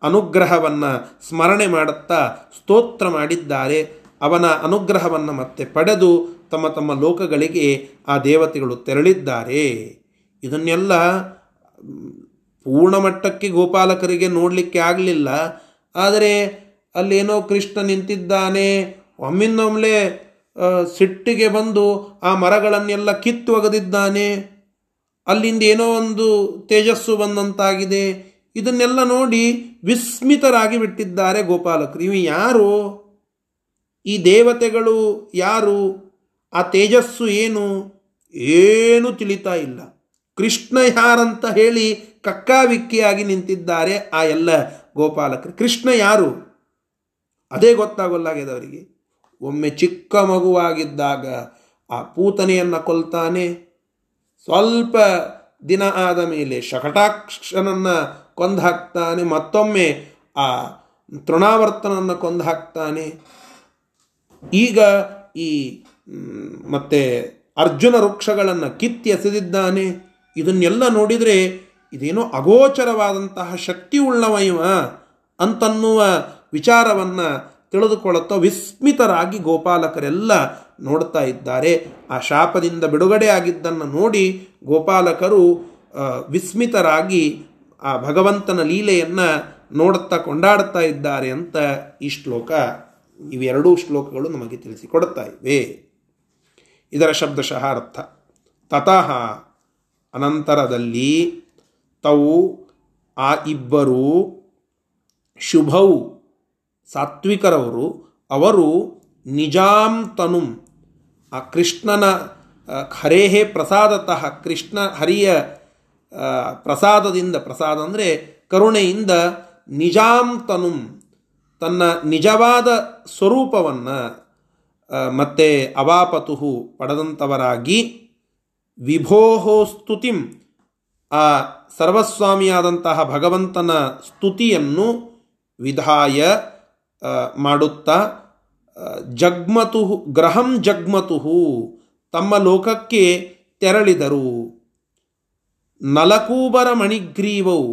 ಅನುಗ್ರಹವನ್ನು ಸ್ಮರಣೆ ಮಾಡುತ್ತಾ ಸ್ತೋತ್ರ ಮಾಡಿದ್ದಾರೆ. ಅವನ ಅನುಗ್ರಹವನ್ನು ಮತ್ತೆ ಪಡೆದು ತಮ್ಮ ತಮ್ಮ ಲೋಕಗಳಿಗೆ ಆ ದೇವತೆಗಳು ತೆರಳಿದ್ದಾರೆ. ಇದನ್ನೆಲ್ಲ ಪೂರ್ಣ ಮಟ್ಟಕ್ಕೆ ಗೋಪಾಲಕರಿಗೆ ನೋಡಲಿಕ್ಕೆ ಆಗಲಿಲ್ಲ. ಆದರೆ ಅಲ್ಲೇನೋ ಕೃಷ್ಣ ನಿಂತಿದ್ದಾನೆ. ಒಮ್ಮಿಂದೊಮ್ಮೆ ಸಿಟ್ಟಿಗೆ ಬಂದು ಆ ಮರಗಳನ್ನೆಲ್ಲ ಕಿತ್ತು ಒಗೆದಿದ್ದಾನೆ. ಅಲ್ಲಿಂದ ಏನೋ ಒಂದು ತೇಜಸ್ಸು ಬಂದಂತಾಗಿದೆ. ಇದನ್ನೆಲ್ಲ ನೋಡಿ ವಿಸ್ಮಿತರಾಗಿ ಬಿಟ್ಟಿದ್ದಾರೆ ಗೋಪಾಲಕರು. ಇವು ಯಾರು? ಈ ದೇವತೆಗಳು ಯಾರು? ಆ ತೇಜಸ್ಸು ಏನು? ಏನೂ ತಿಳಿತಾ ಇಲ್ಲ. ಕೃಷ್ಣ ಯಾರಂತ ಹೇಳಿ ಕಕ್ಕಾವಿಕ್ಕಿಯಾಗಿ ನಿಂತಿದ್ದಾರೆ ಆ ಎಲ್ಲ ಗೋಪಾಲಕರು. ಕೃಷ್ಣ ಯಾರು? ಅದೇ ಗೊತ್ತಾಗೋಲ್ಲಾಗಿದೆ ಅವರಿಗೆ ಒಮ್ಮೆ ಚಿಕ್ಕ ಮಗುವಾಗಿದ್ದಾಗ ಆ ಪೂತನೆಯನ್ನು ಕೊಲ್ತಾನೆ. ಸ್ವಲ್ಪ ದಿನ ಆದ ಮೇಲೆ ಶಕಟಾಕ್ಷನನ್ನು ಕೊಂದು ಹಾಕ್ತಾನೆ ಮತ್ತೊಮ್ಮೆ ಆ ತೃಣಾವರ್ತನನ್ನು ಕೊಂದು ಹಾಕ್ತಾನೆ ಈಗ ಈ ಮತ್ತೆ ಅರ್ಜುನ ವೃಕ್ಷಗಳನ್ನು ಕಿತ್ತಿ ಎಸೆದಿದ್ದಾನೆ ಇದನ್ನೆಲ್ಲ ನೋಡಿದರೆ ಇದೇನೋ ಅಗೋಚರವಾದಂತಹ ಶಕ್ತಿ ಉಳ್ಳವ ಇವ ಅಂತನ್ನುವ ವಿಚಾರವನ್ನು ತಿಳಿದುಕೊಳ್ಳುತ್ತಾ ವಿಸ್ಮಿತರಾಗಿ ಗೋಪಾಲಕರೆಲ್ಲ ನೋಡ್ತಾ ಇದ್ದಾರೆ. ಆ ಶಾಪದಿಂದ ಬಿಡುಗಡೆ ಆಗಿದ್ದನ್ನು ನೋಡಿ ಗೋಪಾಲಕರು ವಿಸ್ಮಿತರಾಗಿ ಆ ಭಗವಂತನ ಲೀಲೆಯನ್ನು ನೋಡುತ್ತಾ ಕೊಂಡಾಡ್ತಾ ಇದ್ದಾರೆ ಅಂತ ಈ ಶ್ಲೋಕ, ಇವೆರಡೂ ಶ್ಲೋಕಗಳು ನಮಗೆ ತಿಳಿಸಿಕೊಡುತ್ತಾ ಇವೆ. ಇದರ ಶಬ್ದಶಃ ಅರ್ಥ. ತತಃ ಅನಂತರದಲ್ಲಿ ತೌ ಆ ಇಬ್ಬರು ಶುಭೌ ಸಾತ್ವಿಕರವರು. ಅವರು ನಿಜಾಂ ತನುಂ. ಆ ಕೃಷ್ಣನ ಹರೇಹೇ ಪ್ರಸಾದತಃ ಕೃಷ್ಣ, ಹರಿಯ ಪ್ರಸಾದದಿಂದ, ಪ್ರಸಾದ ಅಂದರೆ ಕರುಣೆಯಿಂದ ನಿಜಾಂ ತನುಂ. ತನ್ನ ನಿಜವಾದ ಸ್ವರೂಪವನ್ನು ಮತ್ತೆ ಅವಾಪತುಹು ಪಡೆದಂಥವರಾಗಿ ವಿಭೋಹೋ ಸ್ತುತಿಂ. ಆ ಸರ್ವಸ್ವಾಮಿಯಾದಂತಹ ಭಗವಂತನ ಸ್ತುತಿಯನ್ನು ವಿಧಾಯ ಮಾಡುತ್ತಾ ಜಗ್ಮತು ಗ್ರಹಂ ಜಗ್ಮತು ತಮ್ಮ ಲೋಕಕ್ಕೆ ತೆರಳಿದರು. ನಲಕೂಬರ ಮಣಿಗ್ರೀವವು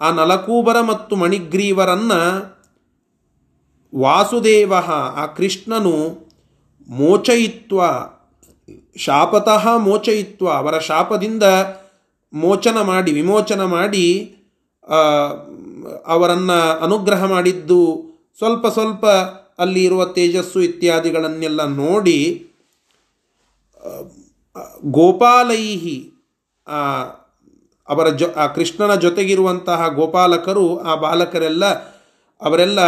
ಆ ನಲಕೂಬರ ಮತ್ತು ಮಣಿಗ್ರೀವರನ್ನ ವಾಸುದೇವ, ಆ ಕೃಷ್ಣನು ಮೋಚಯಿತ್ವ ಶಾಪತಃ ಮೋಚಯಿತ್ವ, ಅವರ ಶಾಪದಿಂದ ಮೋಚನ ಮಾಡಿ, ವಿಮೋಚನ ಮಾಡಿ ಅವರನ್ನು ಅನುಗ್ರಹ ಮಾಡಿದ್ದು, ಸ್ವಲ್ಪ ಸ್ವಲ್ಪ ಅಲ್ಲಿ ಇರುವ ತೇಜಸ್ಸು ಇತ್ಯಾದಿಗಳನ್ನೆಲ್ಲ ನೋಡಿ ಗೋಪಾಲೈಹಿ ಅವರ ಜೊ, ಆ ಕೃಷ್ಣನ ಜೊತೆಗಿರುವಂತಹ ಗೋಪಾಲಕರು, ಆ ಬಾಲಕರೆಲ್ಲ, ಅವರೆಲ್ಲ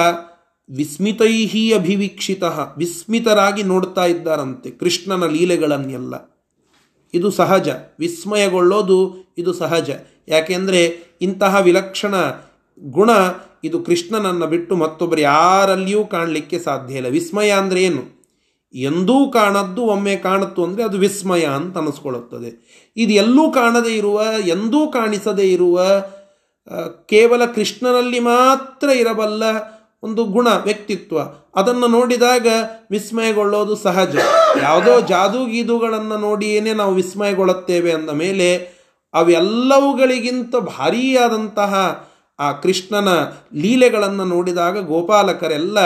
ವಿಸ್ಮಿತೈಹಿ ಅಭಿವೀಕ್ಷಿತ, ವಿಸ್ಮಿತರಾಗಿ ನೋಡ್ತಾ ಇದ್ದಾರಂತೆ ಕೃಷ್ಣನ ಲೀಲೆಗಳನ್ನೆಲ್ಲ. ಇದು ಸಹಜ, ವಿಸ್ಮಯಗೊಳ್ಳೋದು ಇದು ಸಹಜ. ಯಾಕೆಂದರೆ ಇಂತಹ ವಿಲಕ್ಷಣ ಗುಣ ಇದು ಕೃಷ್ಣನನ್ನು ಬಿಟ್ಟು ಮತ್ತೊಬ್ಬರು ಯಾರಲ್ಲಿಯೂ ಕಾಣಲಿಕ್ಕೆ ಸಾಧ್ಯ ಇಲ್ಲ. ವಿಸ್ಮಯ ಅಂದರೆ ಏನು? ಎಂದೂ ಕಾಣದ್ದು, ಒಮ್ಮೆ ಕಾಣುತ್ತು ಅಂದರೆ ಅದು ವಿಸ್ಮಯ ಅಂತ ಅನಿಸ್ಕೊಳ್ಳುತ್ತದೆ. ಇದು ಎಲ್ಲೂ ಕಾಣದೇ ಇರುವ, ಎಂದೂ ಕಾಣಿಸದೇ ಇರುವ ಕೇವಲ ಕೃಷ್ಣನಲ್ಲಿ ಮಾತ್ರ ಇರಬಲ್ಲ ಒಂದು ಗುಣ, ವ್ಯಕ್ತಿತ್ವ. ಅದನ್ನು ನೋಡಿದಾಗ ವಿಸ್ಮಯಗೊಳ್ಳೋದು ಸಹಜ. ಯಾವುದೋ ಜಾದೂಗೀದುಗಳನ್ನು ನೋಡಿಯೇ ನಾವು ವಿಸ್ಮಯಗೊಳ್ಳುತ್ತೇವೆ ಅಂದ ಮೇಲೆ, ಅವೆಲ್ಲವುಗಳಿಗಿಂತ ಭಾರೀಯಾದಂತಹ ಆ ಕೃಷ್ಣನ ಲೀಲೆಗಳನ್ನು ನೋಡಿದಾಗ ಗೋಪಾಲಕರೆಲ್ಲ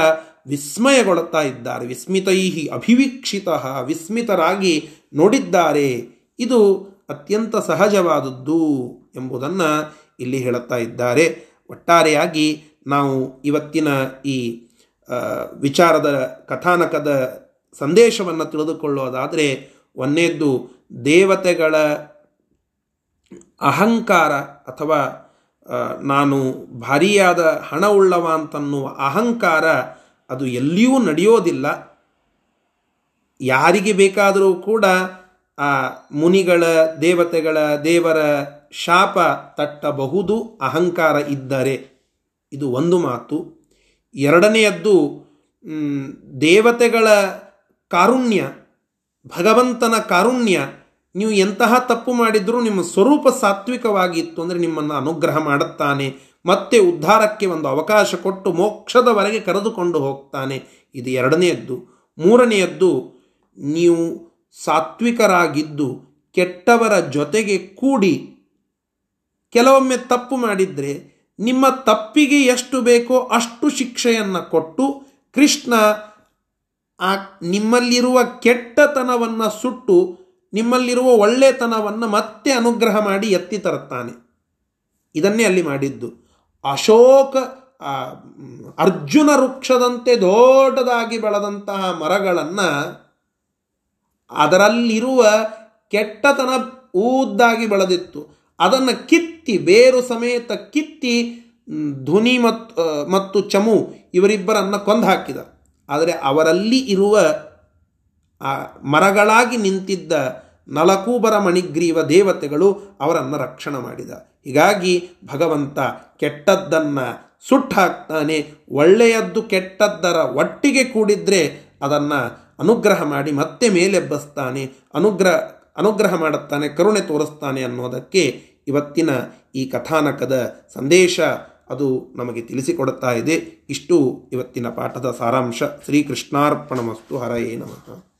ವಿಸ್ಮಯಗೊಳ್ಳುತ್ತಾ ಇದ್ದಾರೆ. ವಿಸ್ಮಿತೈಹಿ ಅಭಿವೀಕ್ಷಿತ, ವಿಸ್ಮಿತರಾಗಿ ನೋಡಿದ್ದಾರೆ. ಇದು ಅತ್ಯಂತ ಸಹಜವಾದದ್ದು ಎಂಬುದನ್ನು ಇಲ್ಲಿ ಹೇಳುತ್ತಾ ಇದ್ದಾರೆ. ಒಟ್ಟಾರೆಯಾಗಿ ನಾವು ಇವತ್ತಿನ ಈ ವಿಚಾರದ ಕಥಾನಕದ ಸಂದೇಶವನ್ನು ತಿಳಿದುಕೊಳ್ಳೋದಾದರೆ ಒಂದೇದ್ದು ದೇವತೆಗಳ ಅಹಂಕಾರ ಅಥವಾ ನಾನು ಭಾರಿಯಾದ ಹಣವುಳ್ಳವ ಅಂತನ್ನುವ ಅಹಂಕಾರ ಅದು ಎಲ್ಲಿಯೂ ನಡೆಯೋದಿಲ್ಲ. ಯಾರಿಗೆ ಬೇಕಾದರೂ ಕೂಡ, ಆ, ಮುನಿಗಳ, ದೇವತೆಗಳ, ದೇವರ ಶಾಪ ತಟ್ಟಬಹುದು ಅಹಂಕಾರ ಇದ್ದರೆ. ಇದು ಒಂದು ಮಾತು. ಎರಡನೆಯದ್ದು ದೇವತೆಗಳ ಕಾರುಣ್ಯ, ಭಗವಂತನ ಕಾರುಣ್ಯ, ನೀವು ಎಂತಹ ತಪ್ಪು ಮಾಡಿದರೂ ನಿಮ್ಮ ಸ್ವರೂಪ ಸಾತ್ವಿಕವಾಗಿತ್ತು ಅಂದರೆ ನಿಮ್ಮನ್ನು ಅನುಗ್ರಹ ಮಾಡುತ್ತಾನೆ. ಮತ್ತೆ ಉದ್ಧಾರಕ್ಕೆ ಒಂದು ಅವಕಾಶ ಕೊಟ್ಟು ಮೋಕ್ಷದವರೆಗೆ ಕರೆದುಕೊಂಡು ಹೋಗ್ತಾನೆ. ಇದು ಎರಡನೆಯದ್ದು. ಮೂರನೆಯದ್ದು, ನೀವು ಸಾತ್ವಿಕರಾಗಿದ್ದು ಕೆಟ್ಟವರ ಜೊತೆಗೆ ಕೂಡಿ ಕೆಲವೊಮ್ಮೆ ತಪ್ಪು ಮಾಡಿದರೆ ನಿಮ್ಮ ತಪ್ಪಿಗೆ ಎಷ್ಟು ಬೇಕೋ ಅಷ್ಟು ಶಿಕ್ಷೆಯನ್ನು ಕೊಟ್ಟು ಕೃಷ್ಣ ಆ ನಿಮ್ಮಲ್ಲಿರುವ ಕೆಟ್ಟತನವನ್ನು ಸುಟ್ಟು ನಿಮ್ಮಲ್ಲಿರುವ ಒಳ್ಳೆತನವನ್ನು ಮತ್ತೆ ಅನುಗ್ರಹ ಮಾಡಿ ಎತ್ತಿ ತರುತ್ತಾನೆ. ಇದನ್ನೇ ಅಲ್ಲಿ ಮಾಡಿದ್ದು. ಅಶೋಕ ಅರ್ಜುನ ವೃಕ್ಷದಂತೆ ದೊಡ್ಡದಾಗಿ ಬೆಳೆದಂತಹ ಮರಗಳನ್ನು ಅದರಲ್ಲಿರುವ ಕೆಟ್ಟತನ ಊದ್ದಾಗಿ ಬೆಳೆದಿತ್ತು. ಅದನ್ನು ಕಿತ್ತಿ, ಬೇರು ಸಮೇತ ಕಿತ್ತಿ ಧ್ವನಿ ಮತ್ತು ಮತ್ತು ಚಮು ಇವರಿಬ್ಬರನ್ನು ಕೊಂದು ಹಾಕಿದ ಆದರೆ ಅವರಲ್ಲಿ ಇರುವ ಮರಗಳಾಗಿ ನಿಂತಿದ್ದ ನಲಕೂಬರ ಮಣಿಗ್ರೀವ ದೇವತೆಗಳು ಅವರನ್ನು ರಕ್ಷಣೆ ಮಾಡಿದ. ಹೀಗಾಗಿ ಭಗವಂತ ಕೆಟ್ಟದ್ದನ್ನು ಸುಟ್ಟಾಕ್ತಾನೆ ಒಳ್ಳೆಯದ್ದು ಕೆಟ್ಟದ್ದರ ಒಟ್ಟಿಗೆ ಕೂಡಿದ್ರೆ ಅದನ್ನು ಅನುಗ್ರಹ ಮಾಡಿ ಮತ್ತೆ ಮೇಲೆಬ್ಬಸ್ತಾನೆ. ಅನುಗ್ರಹ ಅನುಗ್ರಹ ಮಾಡುತ್ತಾನೆ, ಕರುಣೆ ತೋರಿಸ್ತಾನೆ ಅನ್ನೋದಕ್ಕೆ ಇವತ್ತಿನ ಈ ಕಥಾನಕದ ಸಂದೇಶ ಅದು ನಮಗೆ ತಿಳಿಸಿಕೊಡುತ್ತಾ ಇದೆ. ಇಷ್ಟು ಇವತ್ತಿನ ಪಾಠದ ಸಾರಾಂಶ. ಶ್ರೀಕೃಷ್ಣಾರ್ಪಣಮಸ್ತು. ಹರಯೇ ನಮಃ.